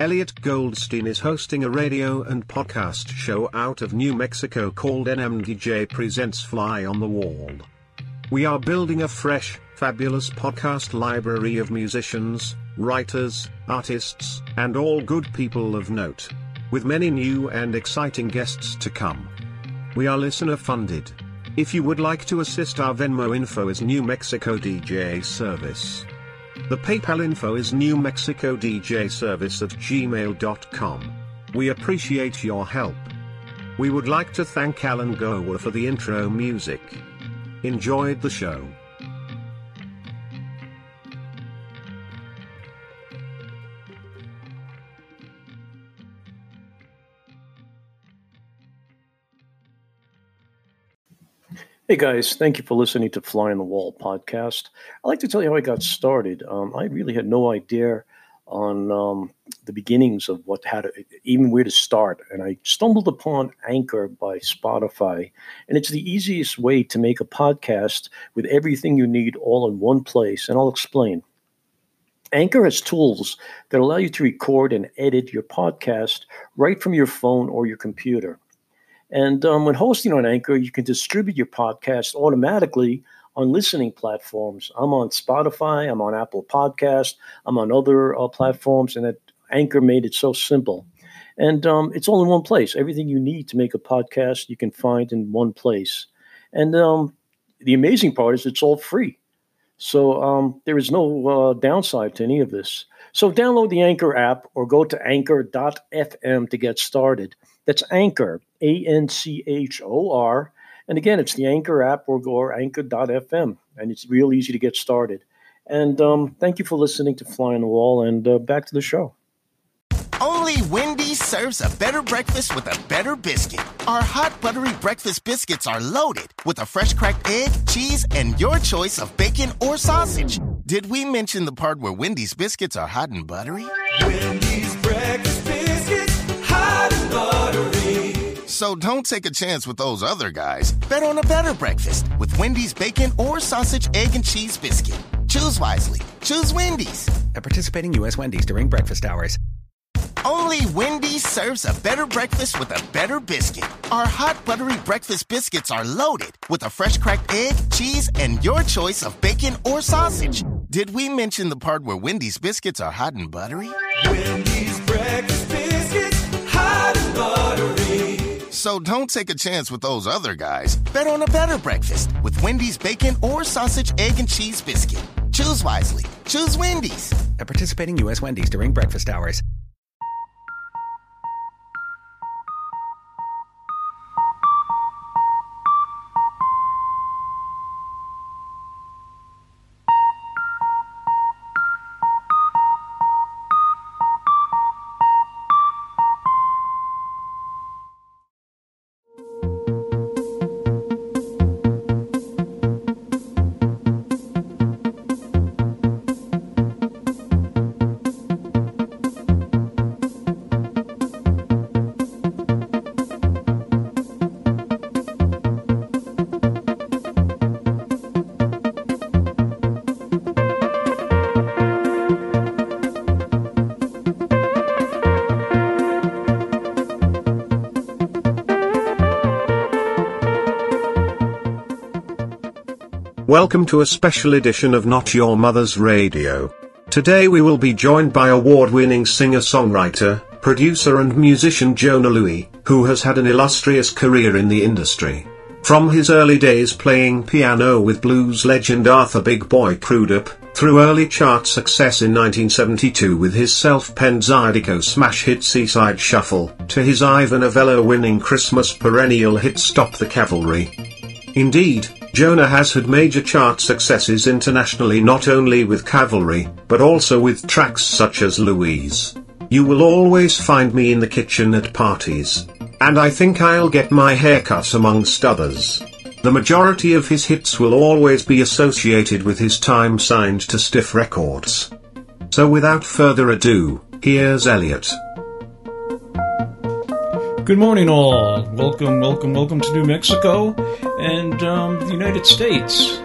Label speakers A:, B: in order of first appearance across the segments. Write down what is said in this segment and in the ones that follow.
A: Elliot Goldstein is hosting a radio and podcast show out of New Mexico called NMDJ Presents Fly on the Wall. We are building a fresh, fabulous podcast library of musicians, writers, artists, and all good people of note. With many new and exciting guests to come. We are listener funded. If you would like to assist our Venmo info is New Mexico DJ Service. The PayPal info is New Mexico DJ Service at gmail.com. We appreciate your help. We would like to thank Alan Gower for the intro music. Enjoyed the show.
B: Hey guys, thank you for listening to Fly on the Wall podcast. I'd like to tell you how I got started. Um, I really had no idea on um, the beginnings of what how to even where to start, and I stumbled upon Anchor by Spotify, and it's the easiest way to make a podcast with everything you need all in one place. And I'll explain. Anchor has tools that allow you to record and edit your podcast right from your phone or your computer. And um, when hosting on Anchor, you can distribute your podcast automatically on listening platforms. I'm on Spotify, I'm on Apple Podcast, I'm on other uh, platforms, and that Anchor made it so simple. And um, it's all in one place. Everything you need to make a podcast, you can find in one place. And um, the amazing part is it's all free. So um, there is no uh, downside to any of this. So download the Anchor app or go to anchor.fm to get started. That's Anchor, A N C H O R. And again, it's the Anchor app or go or anchor.fm. And it's real easy to get started. And um, thank you for listening to Fly on the Wall. And uh, back to the show.
C: Only Wendy's serves a better breakfast with a better biscuit. Our hot buttery breakfast biscuits are loaded with a fresh cracked egg, cheese, and your choice of bacon or sausage. Did we mention the part where Wendy's biscuits are hot and buttery?
D: Wendy's
C: So don't take a chance with those other guys. Bet on a better breakfast with Wendy's bacon or sausage, egg, and cheese biscuit. Choose wisely. Choose Wendy's.
E: At participating U.S. Wendy's during breakfast hours.
C: Only Wendy's serves a better breakfast with a better biscuit. Our hot buttery breakfast biscuits are loaded with a fresh cracked egg, cheese, and your choice of bacon or sausage. Did we mention the part where Wendy's biscuits are hot and buttery?
D: Wendy's breakfast biscuits, hot and buttery.
C: So don't take a chance with those other guys. Bet on a better breakfast with Wendy's bacon or sausage, egg, and cheese biscuit. Choose wisely. Choose Wendy's.
E: At participating U.S. Wendy's during breakfast hours.
A: Welcome to a special edition of Not Your Mother's Radio. Today we will be joined by award-winning singer-songwriter, producer and musician Jona Lewie, who has had an illustrious career in the industry. From his early days playing piano with blues legend Arthur Big Boy Crudup, through early chart success in 1972 with his self-penned Zydeco smash hit Seaside Shuffle, to his Ivor Novello winning Christmas perennial hit Stop the Cavalry. Indeed, Jona has had major chart successes internationally not only with Cavalry, but also with tracks such as Louise. You will always find me in the kitchen at parties. And I think I'll get my haircut amongst others. The majority of his hits will always be associated with his time signed to Stiff Records. So without further ado, here's Elliot.
F: Good morning, all. Welcome, welcome, welcome to New Mexico and um, the United States.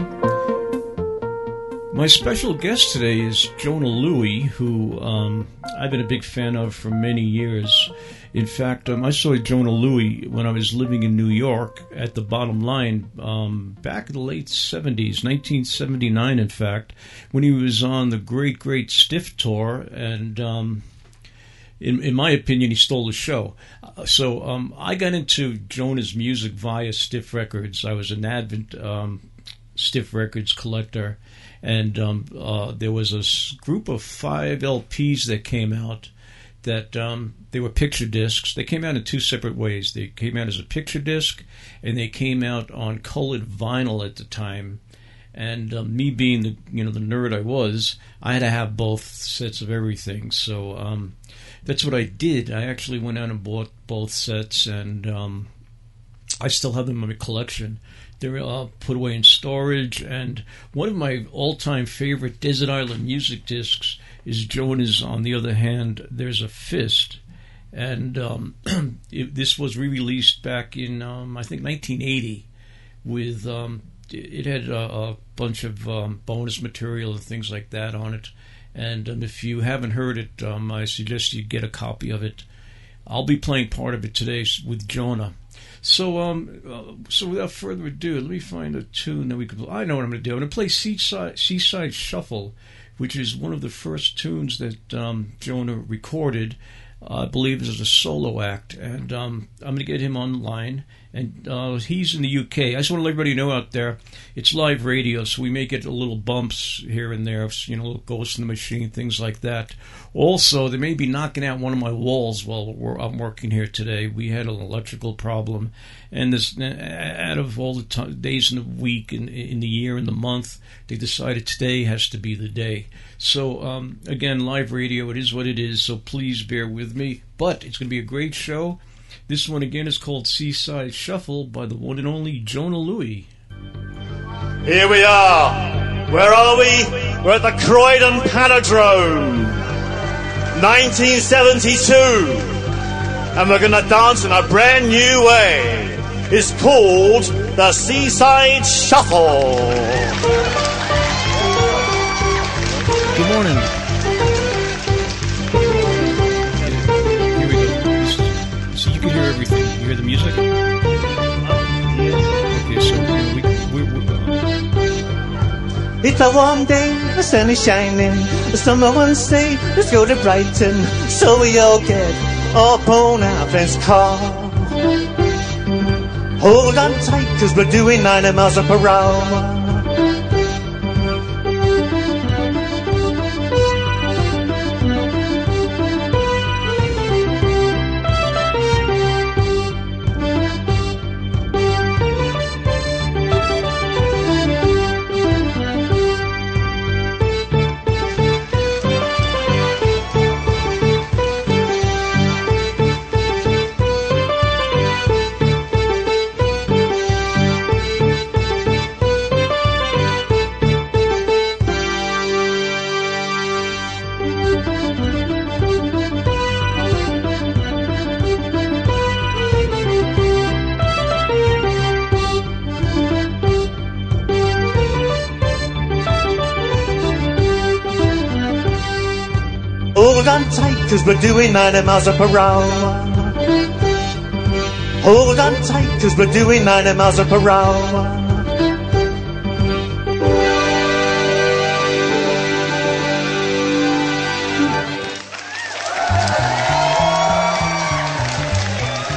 B: My special guest today is Jona Lewie, who um, I've been a big fan of for many years. In fact, um, I saw Jona Lewie when I was living in New York at the bottom line um, back in the late 70s, 1979, in fact, when he was on the Great Great Stiff Tour. And um, in, in my opinion, he stole the show. Uh, so um, I got into Jona's music via Stiff Records. I was an Advent um, Stiff Records collector, and um, uh, there was a group of five LPs that came out. That um, they were picture discs. They came out in two separate ways. They came out as a picture disc, and they came out on colored vinyl at the time. And um, me being the you know the nerd I was, I had to have both sets of everything. So um, that's what I did. I actually went out and bought both sets, and um, I still have them in my collection. They're uh, put away in storage, and one of my all-time favorite Desert Island music discs is Jona's. On the other hand, there's a fist, and um, it, this was re-released back in um, I think 1980 with um, it had a, a bunch of um, bonus material and things like that on it. And um, if you haven't heard it, um, I suggest you get a copy of it. I'll be playing part of it today with Jona. So, um, uh, so without further ado, let me find a tune that we could. I know what I'm going to do. I'm going to play Seaside, Seaside Shuffle, which is one of the first tunes that um, Jona recorded. I believe as a solo act, and um, I'm going to get him on the line. And uh, he's in the UK. I just want to let everybody know out there, it's live radio, so we may get a little bumps here and there, you know, little ghost in the machine, things like that. Also, they may be knocking out one of my walls while I'm working here today. We had an electrical problem, and this out of all the t- days in the week, in, in the year, in the month, they decided today has to be the day. So um, again, live radio, it is what it is. So please bear with me. But it's going to be a great show. This one again is called Seaside Shuffle by the one and only Jona Lewie.
G: Here we are. Where are we? We're at the Croydon Panadrome. 1972. And we're gonna dance in a brand new way. It's called the Seaside Shuffle.
B: Good morning. Here we go. So you can hear everything. You hear the music? Okay, so you know, we, we, we, uh,
G: It's a warm day, the sun is shining. Someone say, let's go to Brighton. So we all get up on our friend's car. Hold on tight, cause we're doing 90 miles per hour. We're doing 90 miles per hour. Hold on tight, cause we're doing 90 miles per hour.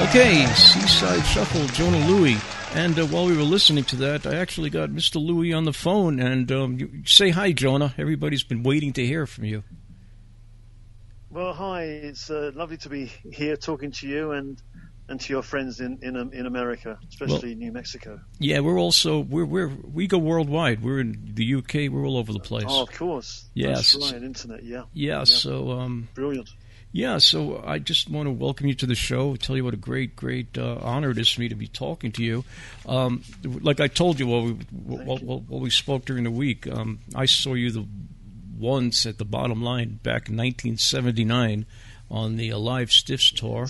B: Okay, Seaside Shuffle, Jona Lewie. And uh, while we were listening to that, I actually got Mr. Lewie on the phone. And um, say hi, Jona. Everybody's been waiting to hear from you.
H: Well, hi. It's uh, lovely to be here talking to you and and to your friends in in, um, in America, especially New Mexico.
B: Yeah, we're also we're we're we go worldwide. We're in the UK. We're all over the place.
H: Oh, of course.
B: Yes.
H: That's right. Internet. Yeah.
B: yeah. So um,
H: Brilliant.
B: Yeah, so I just want to welcome you to the show. Tell you what a great, great uh, honor it is for me to be talking to you. Um, like I told you while we while, while, while we spoke during the week, um, I saw you the once at the bottom line back in 1979 on the Alive Stiffs tour,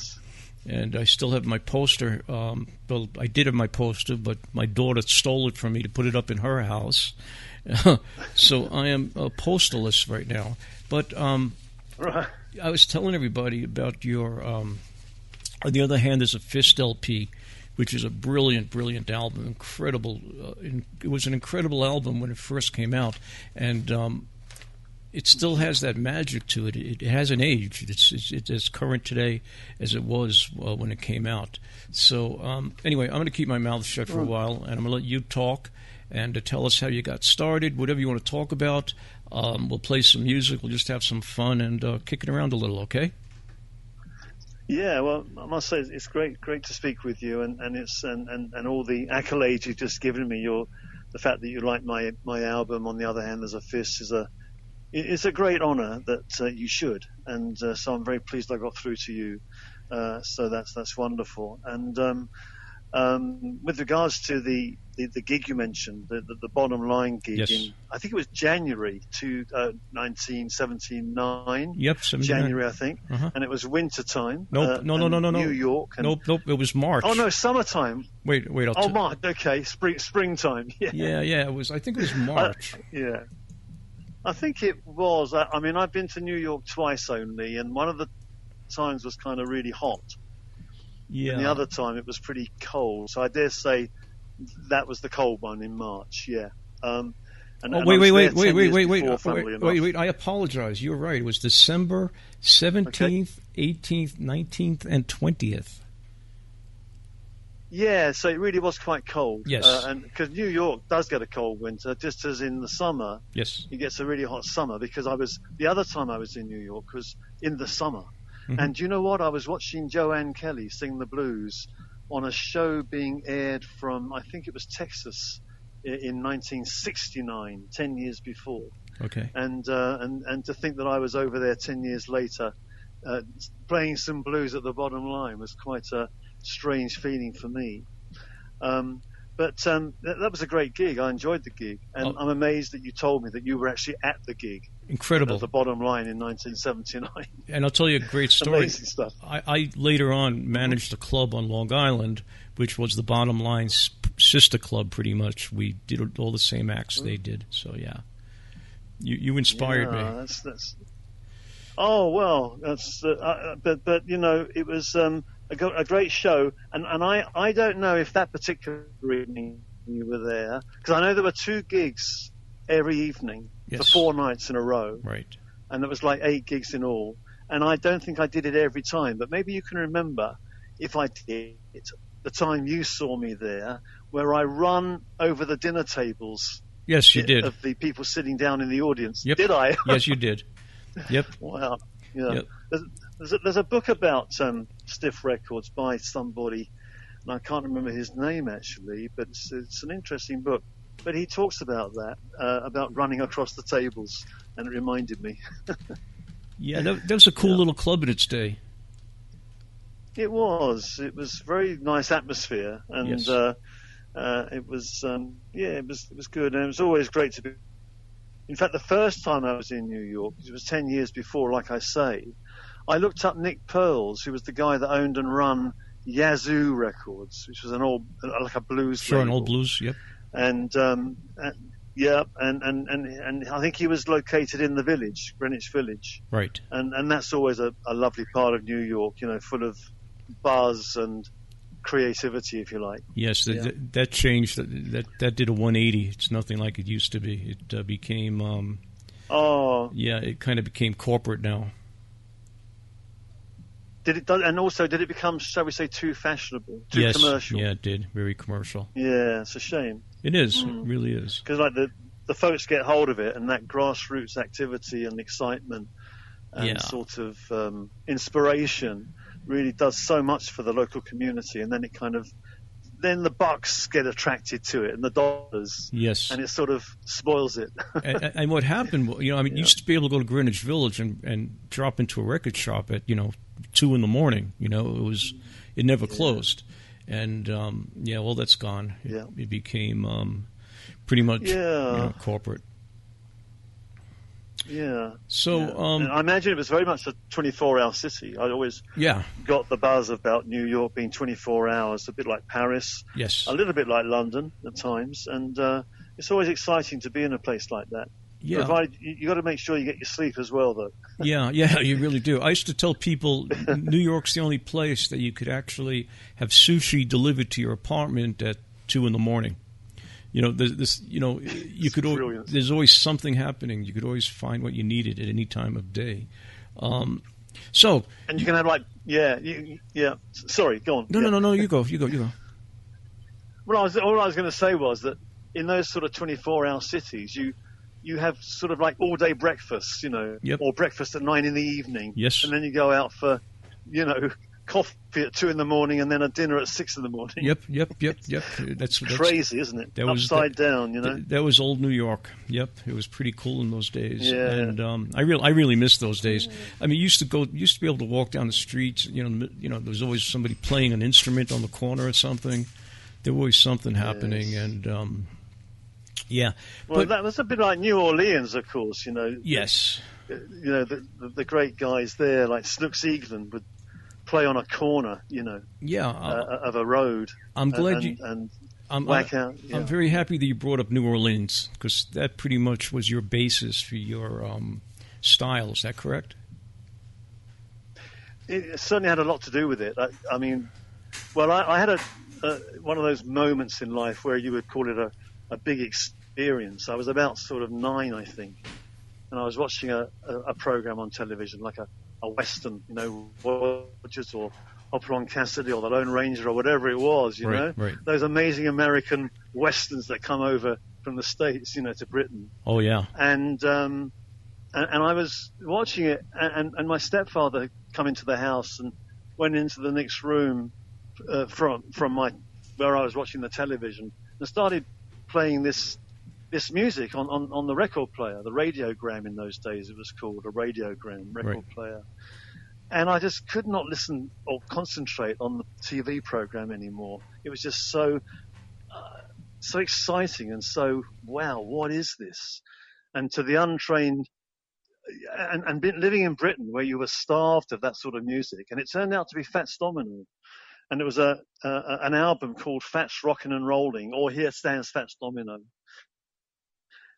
B: and I still have my poster. Um, well, I did have my poster, but my daughter stole it from me to put it up in her house. so I am a postalist right now. But um, I was telling everybody about your. Um, on the other hand, there's a Fist LP, which is a brilliant, brilliant album. Incredible. Uh, in, it was an incredible album when it first came out, and um, it still has that magic to it. It, it hasn't aged. It's, it's it's as current today as it was uh, when it came out. So um, anyway, I'm going to keep my mouth shut for a while, and I'm going to let you talk and to tell us how you got started, whatever you want to talk about. Um, we'll play some music. We'll just have some fun and uh, kick it around a little. Okay?
H: Yeah, well, I must say it's great, great to speak with you, and, and it's and, and, and all the accolades you've just given me. Your the fact that you like my my album. On the other hand, there's a fist is a it's a great honour that uh, you should, and uh, so I'm very pleased I got through to you. Uh, so that's that's wonderful. And um, um, with regards to the, the, the gig you mentioned, the, the, the bottom line gig
B: Yes.
H: in I think it was January to uh, 1979.
B: Yep, 79.
H: January I think,
B: Uh-huh.
H: and it was winter time.
B: Nope, no, no, no, no, no.
H: New York. And,
B: Nope, nope. It was March.
H: Oh no, summertime.
B: Wait, wait. I'll
H: Oh
B: t-
H: March. Okay, spring springtime. Yeah.
B: Yeah, yeah. It was. I think it was March.
H: Yeah. I think it was. I, I mean, I've been to New York twice only, and one of the times was kind of really hot,
B: yeah.
H: and the other time it was pretty cold. So I dare say that was the cold one in March. Yeah. Um, and,
B: Oh
H: and
B: wait,
H: I
B: wait, wait, wait, wait, wait, wait,
H: before,
B: uh, wait, wait, wait. I apologize. You're right. It was December seventeenth, eighteenth, nineteenth, and twentieth.
H: Yeah, so it really was quite cold.
B: Yes.
H: Uh, and because New York does get a cold winter, just as in the summer,
B: Yes.
H: it gets a really hot summer. Because I was the other time I was in New York was in the summer, and you know what? I was watching Jo Ann Kelly sing the blues on a show being aired from I think it was Texas in 1969, 10 years before
B: Okay.
H: and uh, and and to think that I was over there ten years later, uh, playing some blues at the bottom line was quite a strange feeling for me. Um, but um, that, that was a great gig. I enjoyed the gig, and
B: Oh.
H: I'm amazed that you told me that you were actually at the gig
B: Incredible.
H: the bottom line in 1979.
B: And I'll tell you a great story.
H: Amazing stuff.
B: I, I later on managed a club on Long Island, which was the bottom line sister club. Pretty much, we did all the same acts they did. So yeah, you you inspired
H: yeah,
B: me.
H: That's, that's, oh well, that's uh, uh, but but you know it was um, a, a great show, and and I I don't know if that particular evening you were there because I know there were two gigs every evening for four nights in a row,
B: Right.
H: and it was like eight gigs in all, and I don't think I did it every time, but maybe you can remember if I did it the time you saw me there, where I run over the dinner tables
B: Yes, you did.
H: of the people sitting down in the audience.
B: Yep.
H: Did I?
B: yes, you did. Yep.
H: Wow. Yeah.
B: Yep.
H: There's, a, there's a book about um, Stiff Records by somebody, and I can't remember his name actually, but it's, it's an interesting book. But he talks about that, uh, about running across the tables, and it reminded me.
B: Yeah, that, that was a cool little club in its day.
H: It was. It was very nice atmosphere, and
B: Yes.
H: uh, uh, it was. Um, yeah, it was. It was good, and it was always great to be. In fact, the first time I was in New York, it was ten years before, like I say, I looked up Nick Perls, who was the guy that owned and run Yazoo Records, which was an old, like a blues.
B: Sure, an old blues. Yep.
H: and um, uh, yeah, and, and and and I think he was located in the village, Greenwich Village
B: Right.
H: and and that's always a, a lovely part of New York, you know, full of buzz and creativity, if you like.
B: Yes, that,
H: Yeah.
B: that, that changed. That, that that did a 180. It's nothing like it used to be. It uh, became, um,
H: Oh,
B: yeah, it kind of became corporate now.
H: Did it? And also, did it become, shall we say, too fashionable, too
B: yes,
H: commercial?
B: yeah, it did. Very commercial.
H: Yeah, it's a shame
B: It is.
H: Mm.
B: It really is.
H: because like the the folks get hold of it, and that grassroots activity and excitement and
B: Yeah.
H: sort of um, inspiration really does so much for the local community, and then it kind of then the bucks get attracted to it and the dollars,
B: Yes.
H: and it sort of spoils it.
B: and, and what happened, you know, I mean, you used to be able to go to Greenwich Village and, and drop into a record shop at, you know, two in the morning. You know, it was, it never closed. And, um, yeah, well, that's gone. It,
H: Yeah.
B: it became um, pretty much you know, corporate.
H: Yeah.
B: So,
H: yeah.
B: um,
H: I imagine it was very much a 24-hour city. I always
B: yeah,
H: got the buzz about New York being 24 hours, a bit like Paris,
B: yes,
H: a little bit like London at times, and uh, it's always exciting to be in a place like that.
B: Yeah.
H: Provided you, you got to make sure you get your sleep as well, though.
B: Yeah, yeah, you really do. I used to tell people New York's the only place that you could actually have sushi delivered to your apartment at two in the morning. You know, there's this. You know, you could. al-. There's always something happening. You could always find what you needed at any time of day. Um, so
H: And you can have like, yeah, you, yeah. Sorry, go on.
B: no,
H: Yeah.
B: no, no, no. You go. You go. You go.
H: Well, I was, all I was going to say was that in those sort of 24-hour cities, you you have sort of like all-day breakfast, you know,
B: Yep.
H: or breakfast at nine in the evening.
B: Yes.
H: And then you go out for, you know, coffee at two in the morning, and then a dinner at six in the morning.
B: Yep. Yep. Yep. Yep. That's, that's
H: Crazy, isn't it?
B: That was
H: Upside
B: the-
H: down, you know.
B: Th- that was old New York. Yep, it was pretty cool in those days.
H: Yeah.
B: And um, I really, I really miss those days. I mean, used to go, used to be able to walk down the streets. You know, you know, there was always somebody playing an instrument on the corner or something. There was always something happening,
H: Yes.
B: and um, yeah.
H: well,
B: but
H: that was a bit like New Orleans, of course. You know,
B: yes,
H: you know the, the, the great guys there, like Snooks Eaglin, would play on a corner, you know,
B: yeah.
H: uh,
B: uh,
H: of a road.
B: I'm glad
H: and,
B: you.
H: and
B: I'm, I,
H: out. Yeah.
B: I'm very happy that you brought up New Orleans because that pretty much was your basis for your um, style. Is that correct?
H: it certainly had a lot to do with it. I, I mean, well, I, I had a, a one of those moments in life where you would call it a, a big experience. I was about sort of nine, I think, and I was watching a, a, a program on television, like a, a western, you know, Rogers or Hopalong Cassidy or The Lone Ranger or whatever it was, you
B: Right,
H: know,
B: right.
H: those amazing American westerns that come over from the states, you know, to Britain
B: Oh yeah.
H: and um, and, and I was watching it, and, and my stepfather had come into the house and went into the next room uh, from from my where I was watching the television and started playing this this music on, on, on the record player, the radiogram in those days it was called a radiogram record
B: Right.
H: player. And I just could not listen or concentrate on the TV program anymore. It was just so uh, so exciting and so wow, what is this? And to the untrained and, and been living in Britain where you were starved of that sort of music, and it turned out to be Fats Domino, and it was a, a an album called Fats Rockin' and Rolling, or Here Stands Fats Domino,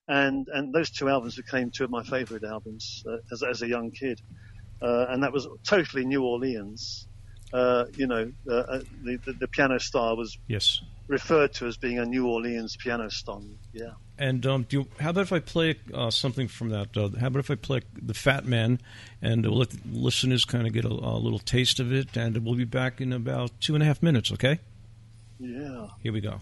H: and and those two albums became two of my favourite albums uh, as as a young kid, uh, and that was totally New Orleans. Uh, you know, uh, uh, the, the the piano style was
B: Yes.
H: referred to as being a New Orleans piano style. Yeah.
B: And um, do you, how about if I play uh, something from that? Uh, how about if I play the Fat Man, and we'll let listeners kind of get a, a little taste of it, and we'll be back in about two and a half minutes. Okay,
H: Yeah.
B: here we go.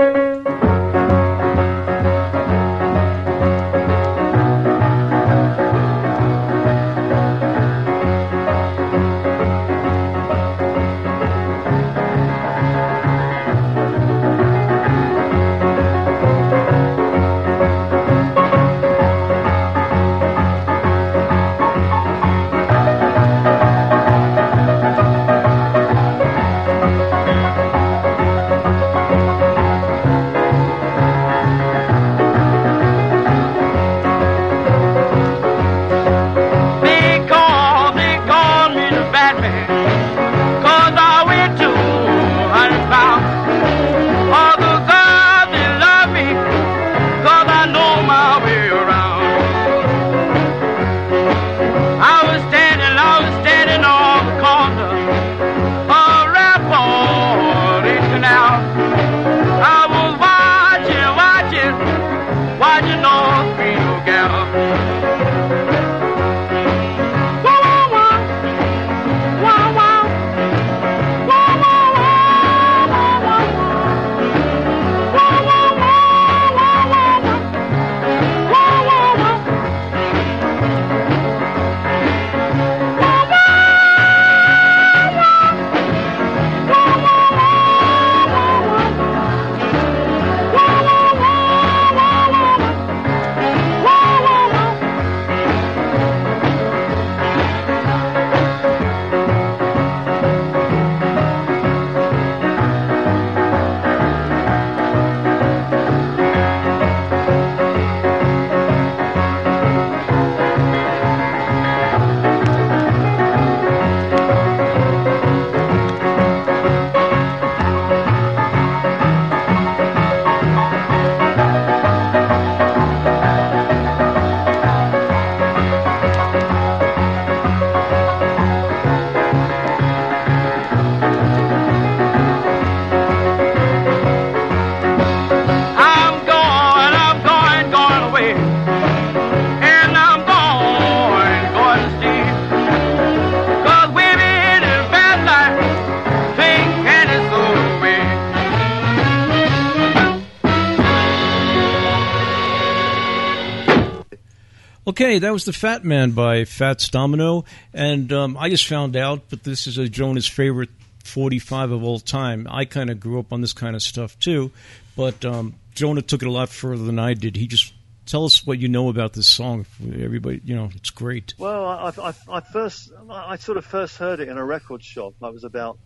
B: Okay, that was the Fat Man by Fats Domino, and um, I just found out, but this is a Jona's favorite 45 of all time. I kind of grew up on this kind of stuff too, but um, Jona took it a lot further than I did. He just tell us what you know about this song. Everybody, you know, it's great.
H: Well, I, I, I first, I sort of first heard it in a record shop. I was about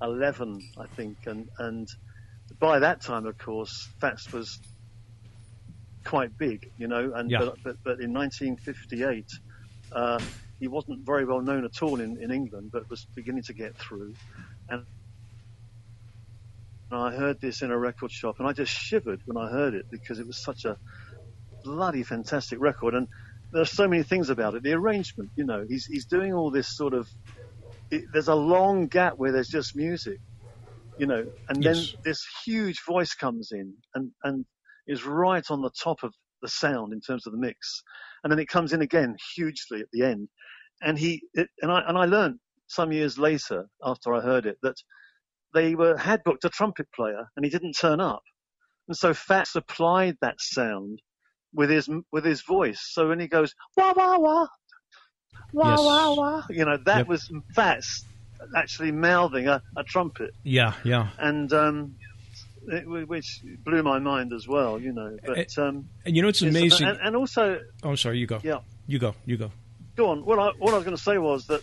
H: 11, I think, and and by that time, of course, Fats was quite big, you know, and
B: Yeah.
H: but, but but in 1958, uh, he wasn't very well known at all in, in England, but was beginning to get through, and. and I heard this in a record shop, and I just shivered when I heard it because it was such a bloody fantastic record. And there are so many things about it. The arrangement, you know, he's he's doing all this sort of. It, there's a long gap where there's just music, you know, and
B: Yes.
H: then this huge voice comes in and and is right on the top of the sound in terms of the mix, and then it comes in again hugely at the end. And he it, and I and I learned some years later after I heard it that they were had booked a trumpet player and he didn't turn up, and so Fat supplied that sound with his with his voice. So when he goes wah wah wah wah
B: Yes.
H: wah wah, you know that
B: Yep.
H: was Fats actually mouthing a, a trumpet,
B: Yeah, yeah.
H: and um, it, which blew my mind as well. You know, but um,
B: And you know, it's amazing.
H: And, and also,
B: oh, sorry, you go.
H: yeah,
B: You go. You go.
H: go on. What I, what I was going to say was that,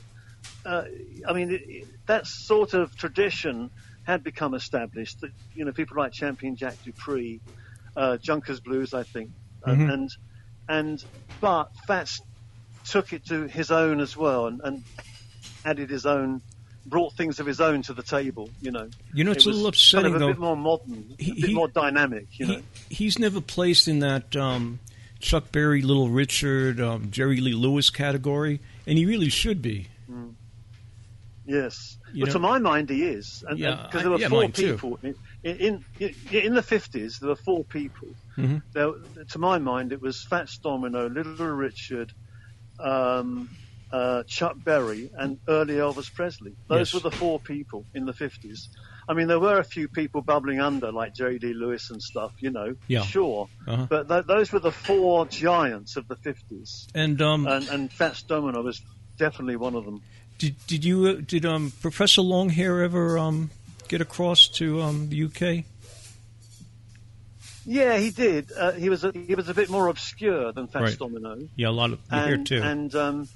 H: uh, I mean, it, that sort of tradition had become established. That, you know, people like Champion Jack Dupree, uh, Junkers Blues, I think, uh,
B: Mhm.
H: and and but Fats took it to his own as well, and, and added his own, brought things of his own to the table. You know,
B: You know, it's
H: It
B: a little upsetting
H: kind of a
B: though.
H: bit more modern,
B: He-
H: a bit
B: he-
H: more dynamic. You know.
B: He, he's never placed in that um, Chuck Berry, Little Richard, um, Jerry Lee Lewis category, and he really should be.
H: Yes,
B: You
H: but
B: know-
H: to my mind, he is, and because
B: I-
H: there were
B: yeah,
H: four people in in, in the fifties. There were four people.
B: Mhm.
H: There, to my mind, it was Fats Domino, Little Richard, um, uh, Chuck Berry, and early Elvis Presley. Those
B: Yes.
H: were the four people in the fifties. I mean, there were a few people bubbling under, like Jerry Lee Lewis and stuff, you know,
B: Yeah.
H: sure.
B: Uh-huh.
H: But th- those were the four giants of the fifties,
B: And um,
H: and, and Fats Domino was definitely one of them.
B: did did you uh, did um, Professor Longhair ever um, get across to um, the UK?
H: Yeah, he did. Uh, he was a, he was a bit more obscure than Fats
B: Right.
H: Domino.
B: Yeah, a lot of here too.
H: And um,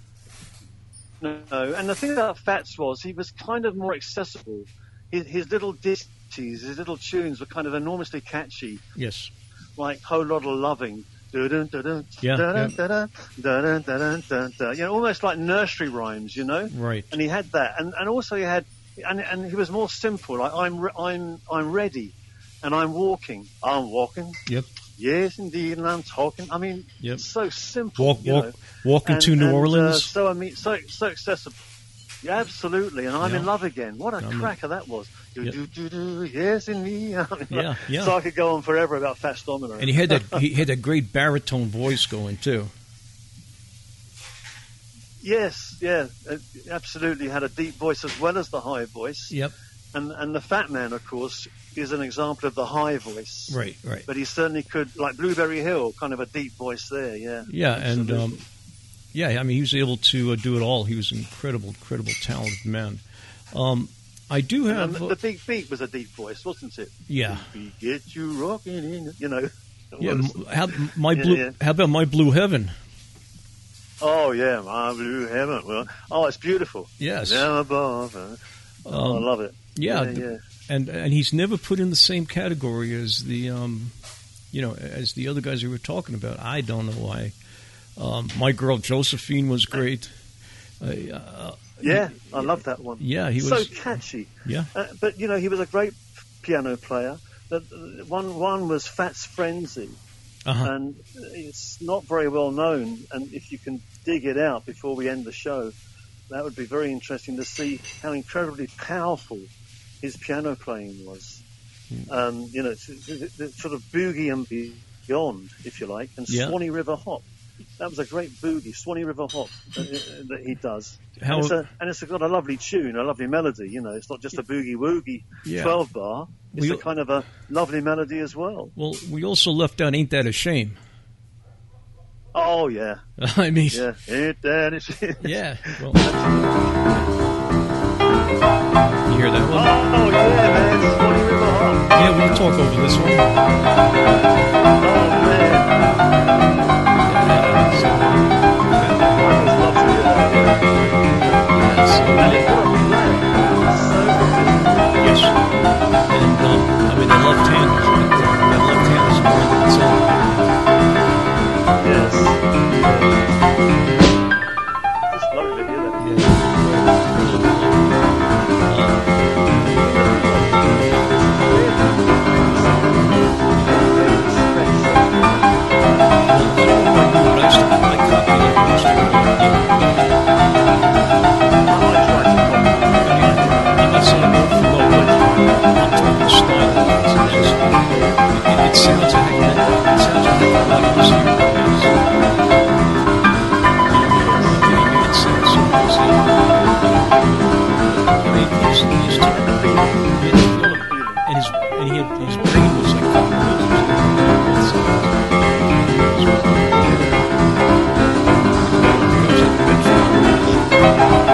H: no, and the thing about Fats was he was kind of more accessible. His, his little ditties, his little tunes were kind of enormously catchy,
B: yes.
H: like "Whole Lot of Loving." You know, almost like nursery rhymes, you know.
B: Right.
H: And he had that, and, and also he had, and, and he was more simple. Like I'm, I'm, I'm ready, and I'm walking. I'm walking.
B: Yep.
H: Yes, indeed, and I'm talking. I mean,
B: Yep.
H: it's so simple.
B: Walk walk
H: know.
B: walking
H: And-
B: to New
H: and, uh,
B: Orleans.
H: so I mean, so so accessible. Yeah, absolutely, and I'm
B: Yeah.
H: in love again. What a
B: I'm in-
H: cracker that was! Do,
B: Yeah.
H: do, do, do, yes, in me.
B: Yeah, yeah.
H: So I could go on forever about Fats Domino.
B: and he had that he had that great baritone voice going too.
H: yes, yeah, uh, absolutely had a deep voice as well as the high voice.
B: Yep.
H: And and the Fat Man, of course, is an example of the high voice.
B: Right. Right.
H: But he certainly could, like Blueberry Hill, kind of a deep voice there. Yeah.
B: Yeah, and um, yeah, I mean, he was able to uh, do it all. He was an incredible, incredible, talented man. Um, I do
H: And
B: have,
H: the,
B: uh,
H: the Big Beat was a deep voice, wasn't it?
B: yeah,
H: Big Beat, get you rocking in, you know.
B: yeah. How, my blue,
H: yeah.
B: how about my blue heaven?
H: Oh yeah, my blue heaven. Well, oh, it's beautiful.
B: Yes.
H: Above. uh, Oh, I
B: Um,
H: love it.
B: Yeah,
H: yeah, yeah.
B: And and he's never put in the same category as the, um, you know, as the other guys we were talking about. I don't know why. Um, my girl Josephine was great. Uh, uh,
H: Yeah, I love that one.
B: yeah, he was so
H: catchy.
B: Yeah,
H: Uh, but you know, he was a great piano player. The, the- one one was Fats Frenzy,
B: uh-huh.
H: and it's not very well known. And if you can dig it out before we end the show, that would be very interesting to see how incredibly powerful his piano playing was.
B: Hmm.
H: Um, you know, it's, it's, it's, it's sort of boogie and beyond, if you like, and
B: Yeah.
H: Swanee River Hop. That was a great boogie, Swanee River Hop, uh, uh, that he does.
B: How-
H: and, it's a, and it's got a lovely tune, a lovely melody. You know, it's not just a boogie woogie
B: Yeah.
H: 12 bar. It's
B: We-
H: a kind of a lovely melody as well.
B: Well, we also left out "Ain't That a Shame."
H: Oh yeah,
B: I mean,
H: yeah. It, that is,
B: yeah. Well, hear that one?
H: Oh yeah, man. River Hop.
B: Yeah, we'll talk over this one.
H: Oh man. I just love to hear that. Yeah. And it got a play. So.
B: Yes. And um, I mean, they love. They love Tanner's more than itself.
H: Yes.
B: It sounds like it sounds like It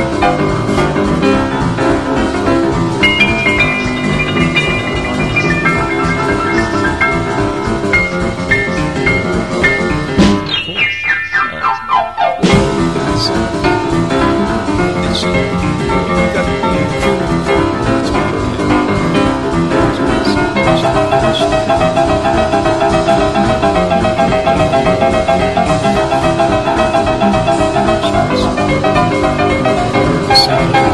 B: Uh, you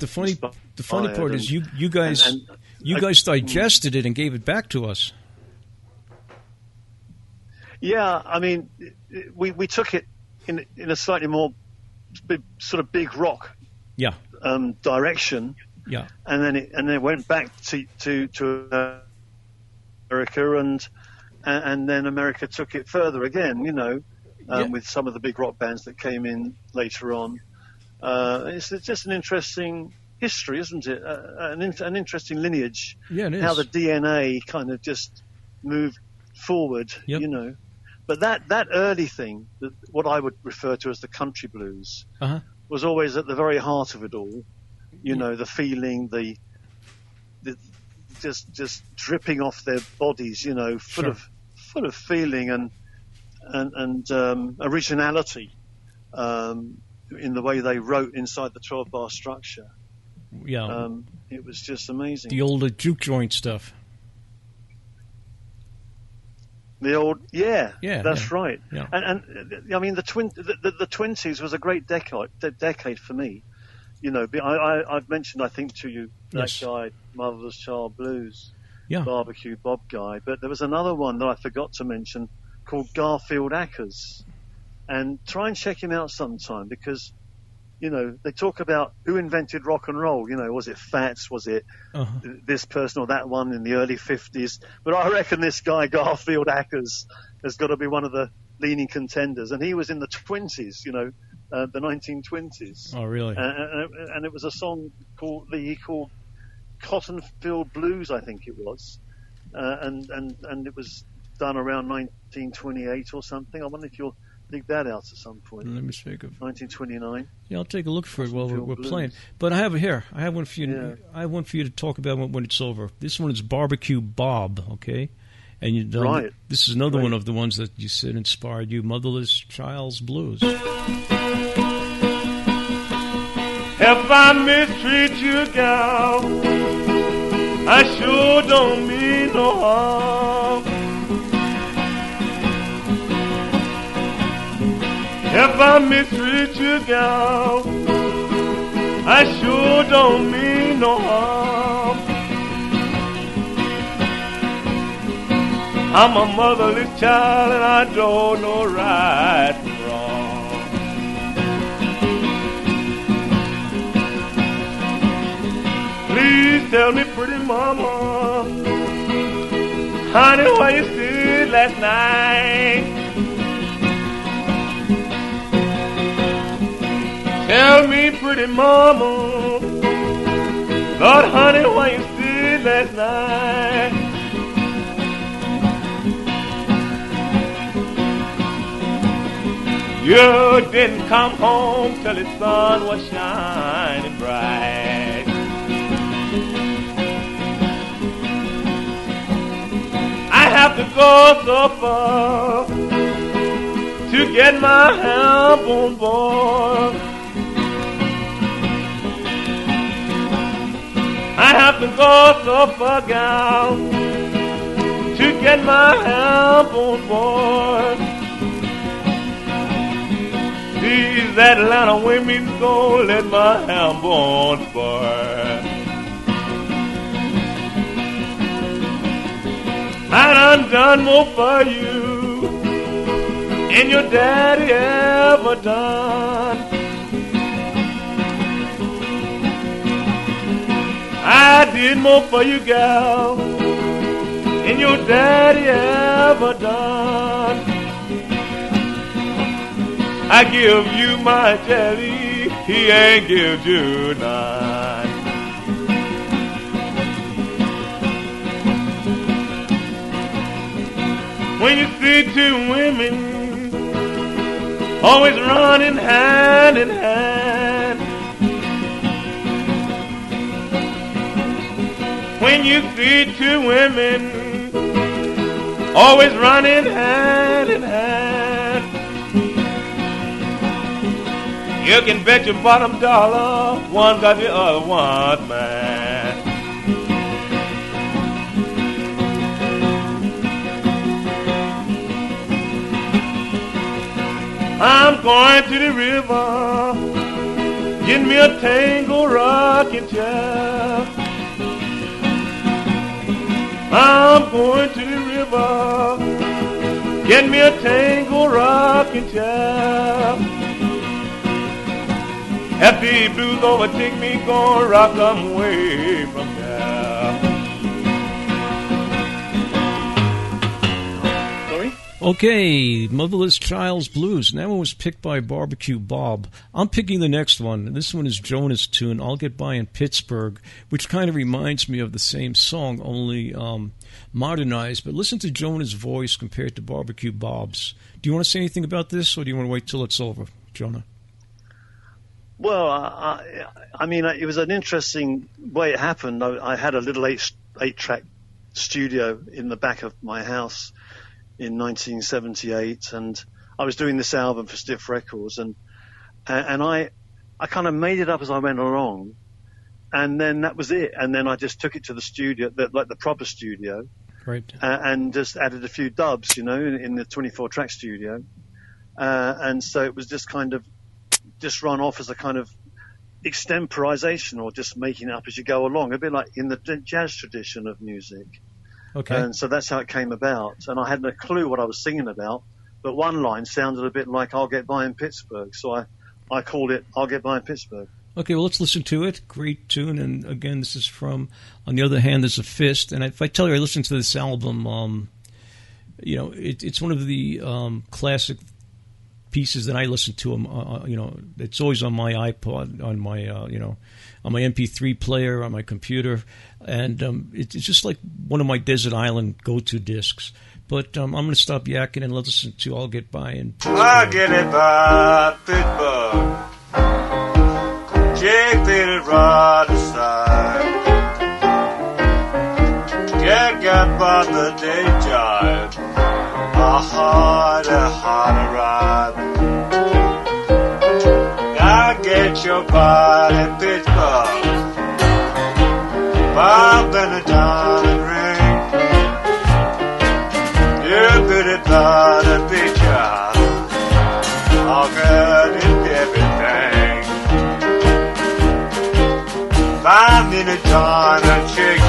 B: The funny, the funny part is you, you guys,
H: and-
B: you
H: I-
B: guys digested it and gave it back to us.
H: Yeah, I mean, we we took it in in a slightly more big, sort of big rock
B: Yeah,
H: um, direction,
B: yeah,
H: and then it and then it went back to to to America, and and and then America took it further again. You know, um,
B: Yeah.
H: with some of the big rock bands that came in later on. Uh, it's, it's just an interesting history, isn't it? Uh, an, in, an interesting lineage.
B: yeah. It is.
H: How the DNA kind of just moved forward.
B: Yep.
H: You know. But that, that early thing, that, what I would refer to as the country blues,
B: uh-huh.
H: was always at the very heart of it all. You know, the feeling, the, the just just dripping off their bodies. You know, full
B: Sure.
H: of full of feeling and and and um, originality um, in the way they wrote inside the twelve bar structure.
B: Yeah,
H: Um, it was just amazing.
B: the old uh, juke joint stuff.
H: The old, yeah,
B: Yeah,
H: that's
B: yeah,
H: right.
B: yeah.
H: And, and I mean, the twin, the, twenties was a great decade, de- decade for me. You know, I, I, I've mentioned, I think, to you that
B: Yes.
H: guy, Motherless Child Blues,
B: Yeah,
H: Barbecue Bob guy, but there was another one that I forgot to mention called Garfield Akers, and try and check him out sometime because. You know, they talk about who invented rock and roll. You know, was it Fats? Was it
B: uh-huh.
H: this person or that one in the early 50s. But I reckon this guy, Garfield Akers, has got to be one of the leading contenders. And he was in the 20s, you know, uh, the 1920s.
B: Oh, really?
H: And, and, and it was a song called, that he called Cotton Field Blues, I think it was. Uh, and, and, and it was done around 1928 or something. I wonder if you'll dig that out at some point.
B: Let me think of.
H: 1929.
B: Yeah, I'll take a look for it while we're, we're playing. But I have it here. I have one for you.
H: Yeah.
B: I have one for you to talk about when, when it's over. This one is Barbecue Bob. Okay, And you know,
H: Right.
B: this is another
H: Right.
B: one of the ones that you said inspired you, Motherless Child's Blues.
I: If I mistreat you, gal, I sure don't mean no harm. If I mistreat you, gal, I sure don't mean no harm. I'm a motherless child and I don't know right from wrong. Please tell me, pretty mama, honey, why you stayed last night? Tell me, pretty mama, Lord, honey, why you stayed last night? You didn't come home till the sun was shining bright. I have to go so far to get my help on board. I have to go so far, gal, to get my help on board. These Atlanta women gon' let my ham on fire. I done done more for you than your daddy ever done. I did more for you, gal, than your daddy ever done. I give you my jelly, he ain't give you none. When you see two women always running hand in hand. When you see two women always running hand in hand. You can bet your bottom dollar one got the other one, man. I'm going to the river, get me a tango rocking chair. I'm going to the river, get me a tango rocking chair. The blues overtake me, gonna rock 'em way from
B: Okay, Motherless Child's Blues. And that one was picked by Barbecue Bob. I'm picking the next one. This one is Jona's tune, I'll Get By in Pittsburgh, which kind of reminds me of the same song, only um, modernized. But listen to Jona's voice compared to Barbecue Bob's. Do you want to say anything about this, or do you want to wait till it's over, Jona?
H: Well, I, I I mean, it was an interesting way it happened. I, I had a little eight, eight track studio in the back of my house in 1978 and I was doing this album for Stiff Records and, and, and I, I kind of made it up as I went along and then that was it. And then I just took it to the studio, the, like the proper studio
B: Right.
H: uh, and just added a few dubs, you know, in, in the 24 track studio. Uh, and so it was just kind of just run off as a kind of extemporization or just making it up as you go along, a bit like in the jazz tradition of music.
B: Okay.
H: And so that's how it came about. And I hadn't a clue what I was singing about, but one line sounded a bit like I'll get by in Pittsburgh. So I, I called it I'll get by in Pittsburgh.
B: Okay, well, let's listen to it. Great tune. And again, this is from, on the other hand, there's a fist. And if I tell you I listened to this album, um, you know, it, it's one of the um, classic pieces that I listen to. Um, uh, you know, it's always on my iPod, on my, uh, you know, on my MP3 player, on my computer and um, it's just like one of my desert island go-to discs. But um, I'm going to stop yakking and let's listen to "I'll Get By" and
I: "I'll Get It By" Jake did it right aside. Got by the day job.
J: A hard, a hard ride. I get your body, Pitbull. Bob and a diamond ring. You pretty blood and. All good in everything. Five minute time and chick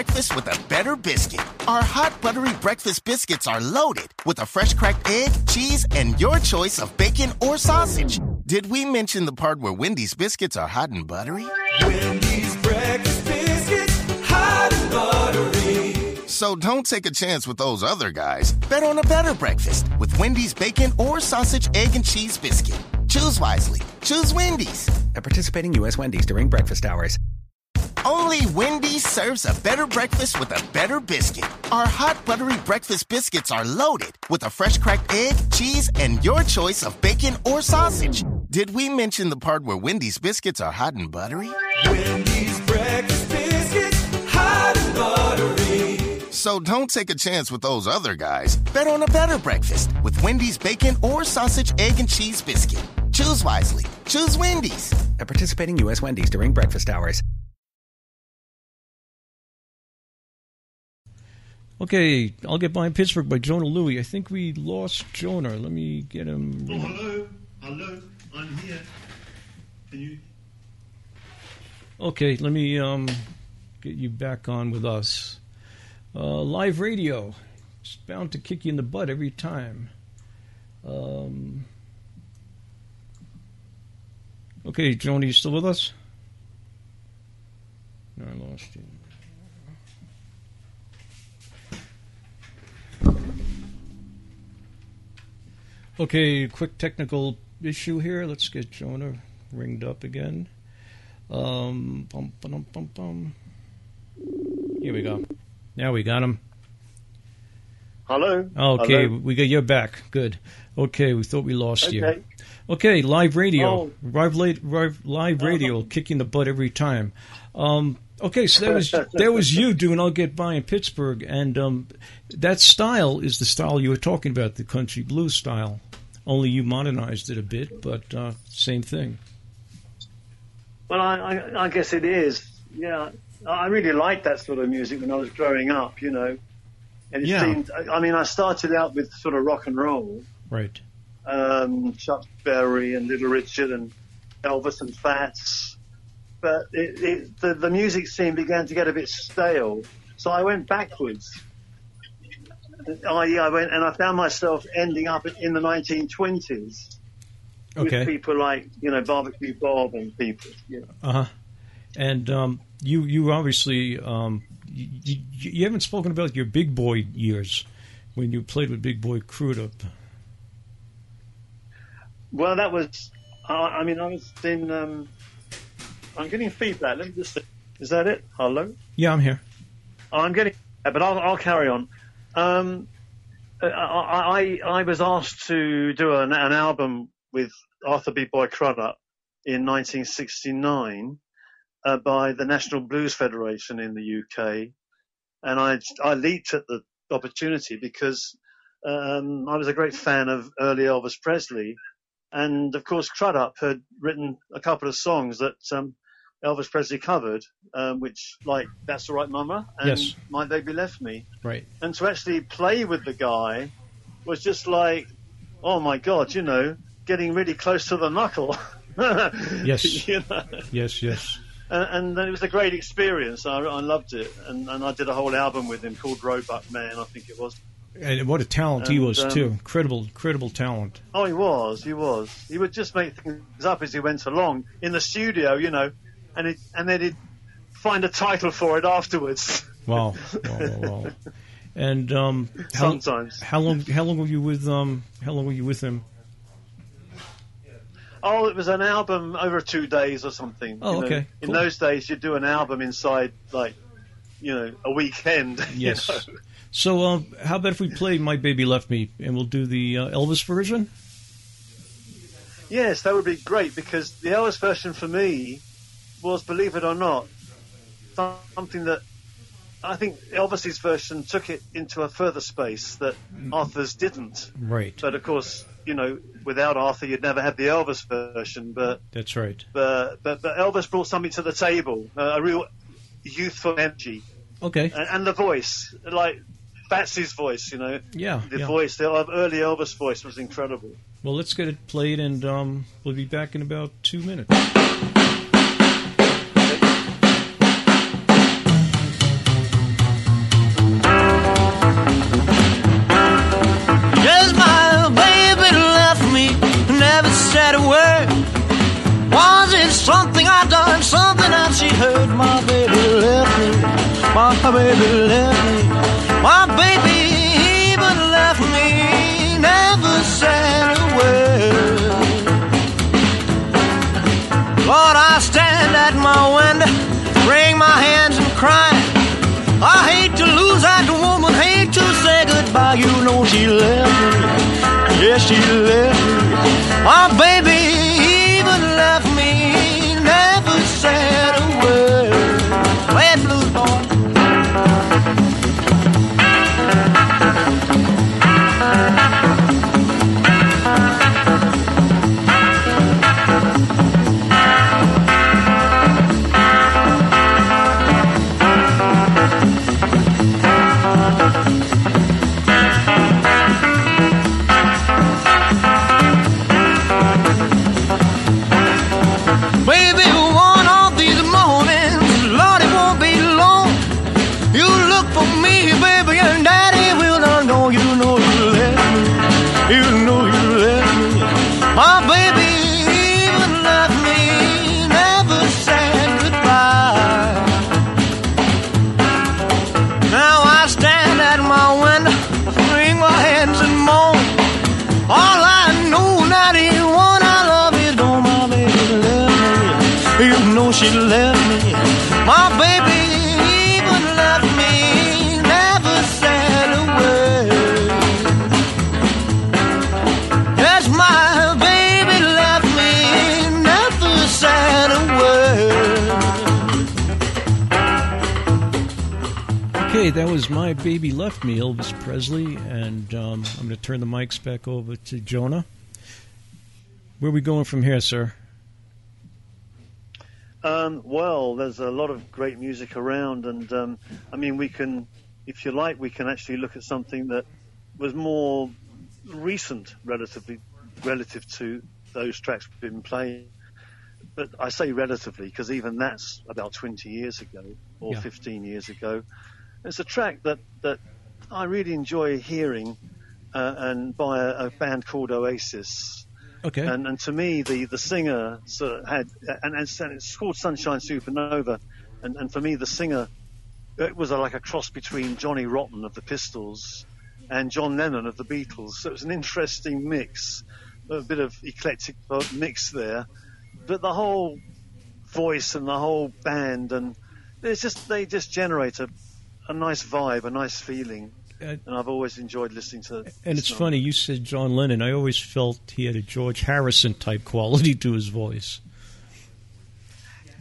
C: breakfast with a better biscuit. Our hot buttery breakfast biscuits are loaded with a fresh cracked egg, cheese, and your choice of bacon or sausage. Did we mention the part where Wendy's biscuits are hot and buttery?
K: Wendy's breakfast biscuits, hot and buttery.
C: So don't take a chance with those other guys. Bet on a better breakfast with Wendy's bacon or sausage, egg, and cheese biscuit. Choose wisely. Choose Wendy's.
E: At participating U.S. Wendy's during breakfast hours.
C: Only Wendy's serves a better breakfast with a better biscuit. Our hot buttery breakfast biscuits are loaded with a fresh cracked egg, cheese, and your choice of bacon or sausage. Did we mention the part where Wendy's biscuits are hot and buttery?
K: Wendy's breakfast biscuits, hot and buttery.
C: So don't take a chance with those other guys. Bet on a better breakfast with Wendy's bacon or sausage, egg, and cheese biscuit. Choose wisely. Choose Wendy's.
E: At participating U.S. Wendy's during breakfast hours.
B: Okay, I'll get by in Pittsburgh by Jona Lewie. I think we lost Jona. Let me get him.
H: Oh, hello, hello, I'm here. Can you?
B: Okay, let me um, get you back on with us. Uh, live radio. It's bound to kick you in the butt every time. Um, okay, Jona, you still with us? No, I lost you. Okay, quick technical issue here. Let's get Jona ringed up again. Um, bum, bum, bum, bum. Here we go. Now we got him.
H: Hello.
B: Okay,
H: Hello.
B: we got you're back. Good. Okay, we thought we lost you.
H: Okay.
B: Okay, live radio,
H: Oh.
B: live, live, live radio, kicking the butt every time. Um, okay, so that was that was you doing "I'll Get By" in Pittsburgh, and um, that style is the style you were talking about, the country blues style. Only you modernized it a bit, but uh, same thing.
H: Well, I, I, I guess it is. Yeah, I really liked that sort of music when I was growing up. You know, and it
B: Yeah.
H: seemed. I I mean, I started out with sort of rock and roll,
B: Right.
H: um, Chuck Berry and Little Richard and Elvis and Fats, but it, it, the the music scene began to get a bit stale. So I went backwards. I, I went and I found myself ending up in the 1920s
B: Okay.
H: with people like you know Barbecue Bob and people. Yeah.
B: Uh huh. And um, you you obviously um, you, you, you haven't spoken about your big boy years when you played with Big Boy Crudup.
H: Well, that was. Uh, I mean, I was in. Um, I'm getting feedback. Let me just. Is that it? Hello.
B: Yeah, I'm here.
H: Oh, I'm getting, but I'll, I'll carry on. Um, I, I, I was asked to do an, an album with Arthur B. Boy Crudup in 1969 uh, by the National Blues Federation in the UK, and I, I leaped at the opportunity because um, I was a great fan of early Elvis Presley, and of course Crudup had written a couple of songs that um, Elvis Presley covered, um, which like "That's All Right, Mama" and
B: Yes.
H: "My Baby Left Me,"
B: Right.
H: and to actually play with the guy was just like, oh my god, you know, getting really close to the knuckle.
B: Yes.
H: you know?
B: Yes, yes.
H: and, and then it was a great experience. I, I loved it, and, and I did a whole album with him called Roebuck Man, I think it was.
B: And what a talent he was
H: um,
B: too. Incredible, incredible talent.
H: Oh, he was, he was. He would just make things up as he went along in the studio, you know, and it, and then he'd find a title for it afterwards.
B: Wow, wow, wow, wow. And um, how,
H: Sometimes.
B: how long? How long were you with um? How long were you with him?
H: Oh, it was an album over two days or something.
B: Oh,
H: you know.
B: okay,
H: In those days, you'd do an album inside like, you know, a weekend. you
B: Yes.
H: know.
B: So, uh, how about if we play "My Baby Left Me" and we'll do the uh, Elvis version?
H: Yes, that would be great because the Elvis version for me was, believe it or not, something that I think Elvis's version took it into a further space that Arthur's didn't.
B: Right.
H: But of course, you know, without Arthur, you'd never have the Elvis version. But
B: That's right.
H: but but, but Elvis brought something to the table, uh, a real youthful energy,
B: Okay.
H: and, and the voice, like Batsy's voice. You know,
B: Yeah.
H: the
B: yeah.
H: voice, the early Elvis voice was incredible.
B: Well, let's get it played, and um, we'll be back in about two minutes.
L: My baby left me, my baby even left me, never said a word. Lord, I stand at my window, wring my hands and cry. I hate to lose that woman, hate to say goodbye. You know she left me. Yes, she left me. My baby
B: going to turn the mics back over to Jona. Where are we going from here, sir?
H: Um, well, there's a lot of great music around, and um, I mean, we can, if you like, we can actually look at something that was more recent, relatively, relative to those tracks we've been playing. But I say relatively because even that's about 20 years ago or
B: Yeah.
H: 15 years ago. It's a track that that I really enjoy hearing, uh, and by a, a band called Oasis.
B: Okay.
H: And, and to me, the, the singer sort of had, and, and it's called Sunshine Supernova. And, and for me, the singer, it was a, like a cross between Johnny Rotten of the Pistols and John Lennon of the Beatles. So it was an interesting mix, a bit of eclectic mix there. But the whole voice and the whole band, and it's just, they just generate a, a nice vibe, a nice feeling.
B: Uh,
H: and I've always enjoyed listening to.
B: And it's
H: number.
B: funny, you said John Lennon. I always felt he had a George Harrison type quality to his voice.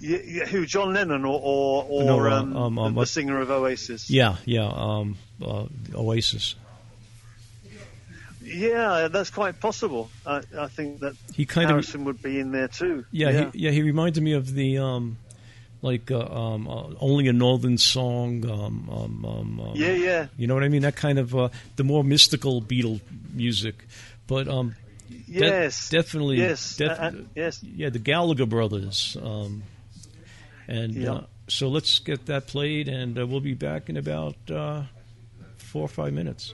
H: Yeah, yeah, who? John Lennon or or, or
B: No, uh,
H: um,
B: um,
H: the,
B: um,
H: the singer of Oasis?
B: Yeah, yeah, um, uh, Oasis.
H: Yeah, that's quite possible. I, I think that
B: He kind of-
H: Harrison would be in there too.
B: Yeah,
H: yeah.
B: He, yeah, he reminded me of the um, like uh, um, uh, only a northern song. Um, um, um, um,
H: Yeah, yeah.
B: You know what I mean? That kind of uh, the more mystical Beatle music, but um, de-
H: Yes.
B: definitely,
H: Yes.
B: def-
H: Uh, uh, yes.
B: yeah, the Gallagher brothers, um, and
H: Yeah.
B: uh, so let's get that played, and uh, we'll be back in about uh, four or five minutes.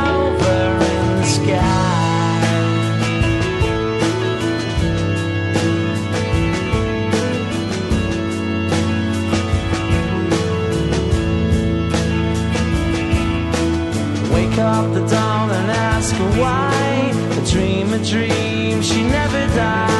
K: dream, she never dies.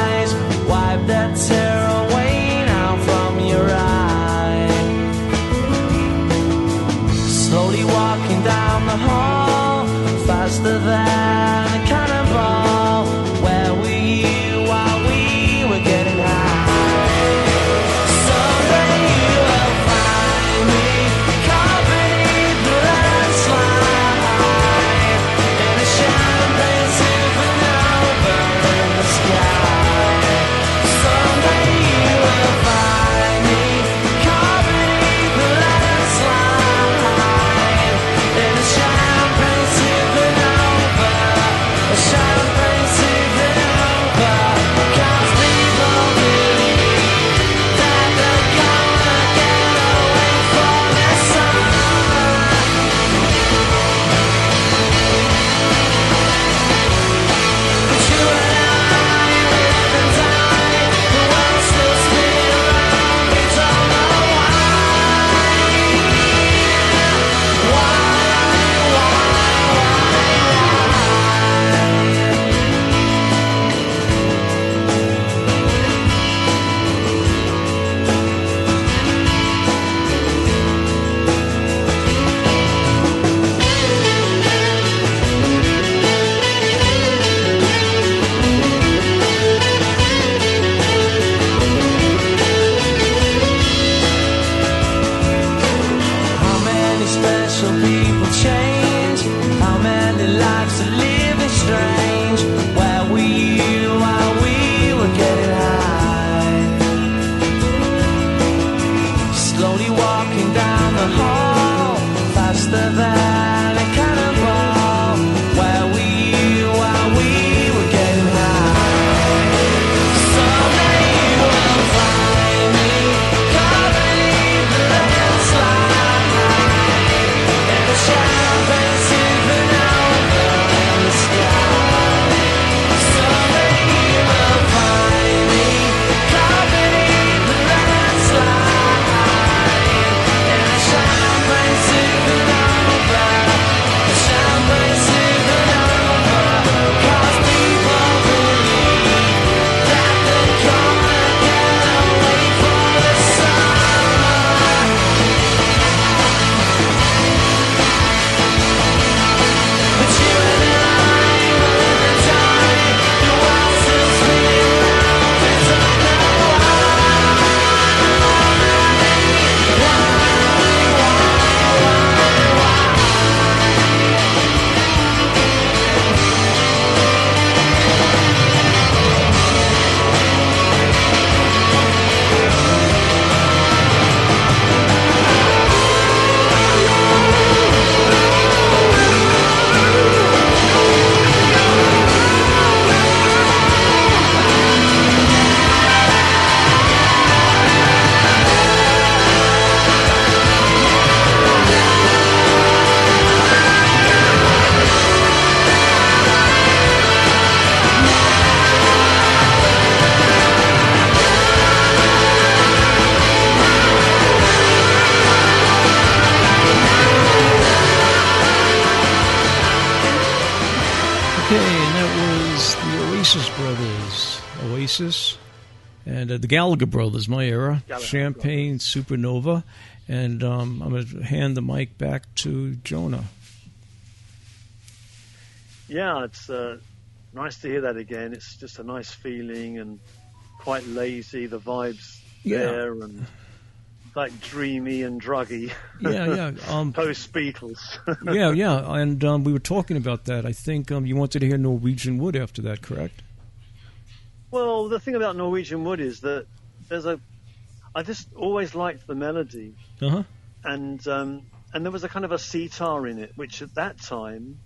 B: Gallagher Brothers, my era,
H: Gallagher
B: Champagne, Supernova, and um, I'm going to hand the mic back to Jona.
H: Yeah, it's uh, nice to hear that again. It's just a nice feeling and quite lazy. The vibes
B: Yeah.
H: there and like dreamy and druggy.
B: Yeah, yeah. Um,
H: Post Beatles.
B: yeah, yeah, and um, we were talking about that. I think um, you wanted to hear Norwegian Wood after that, correct?
H: Well, the thing about Norwegian Wood is that there's a. I just always liked the melody,
B: Uh huh.
H: and um, and there was a kind of a sitar in it, which at that time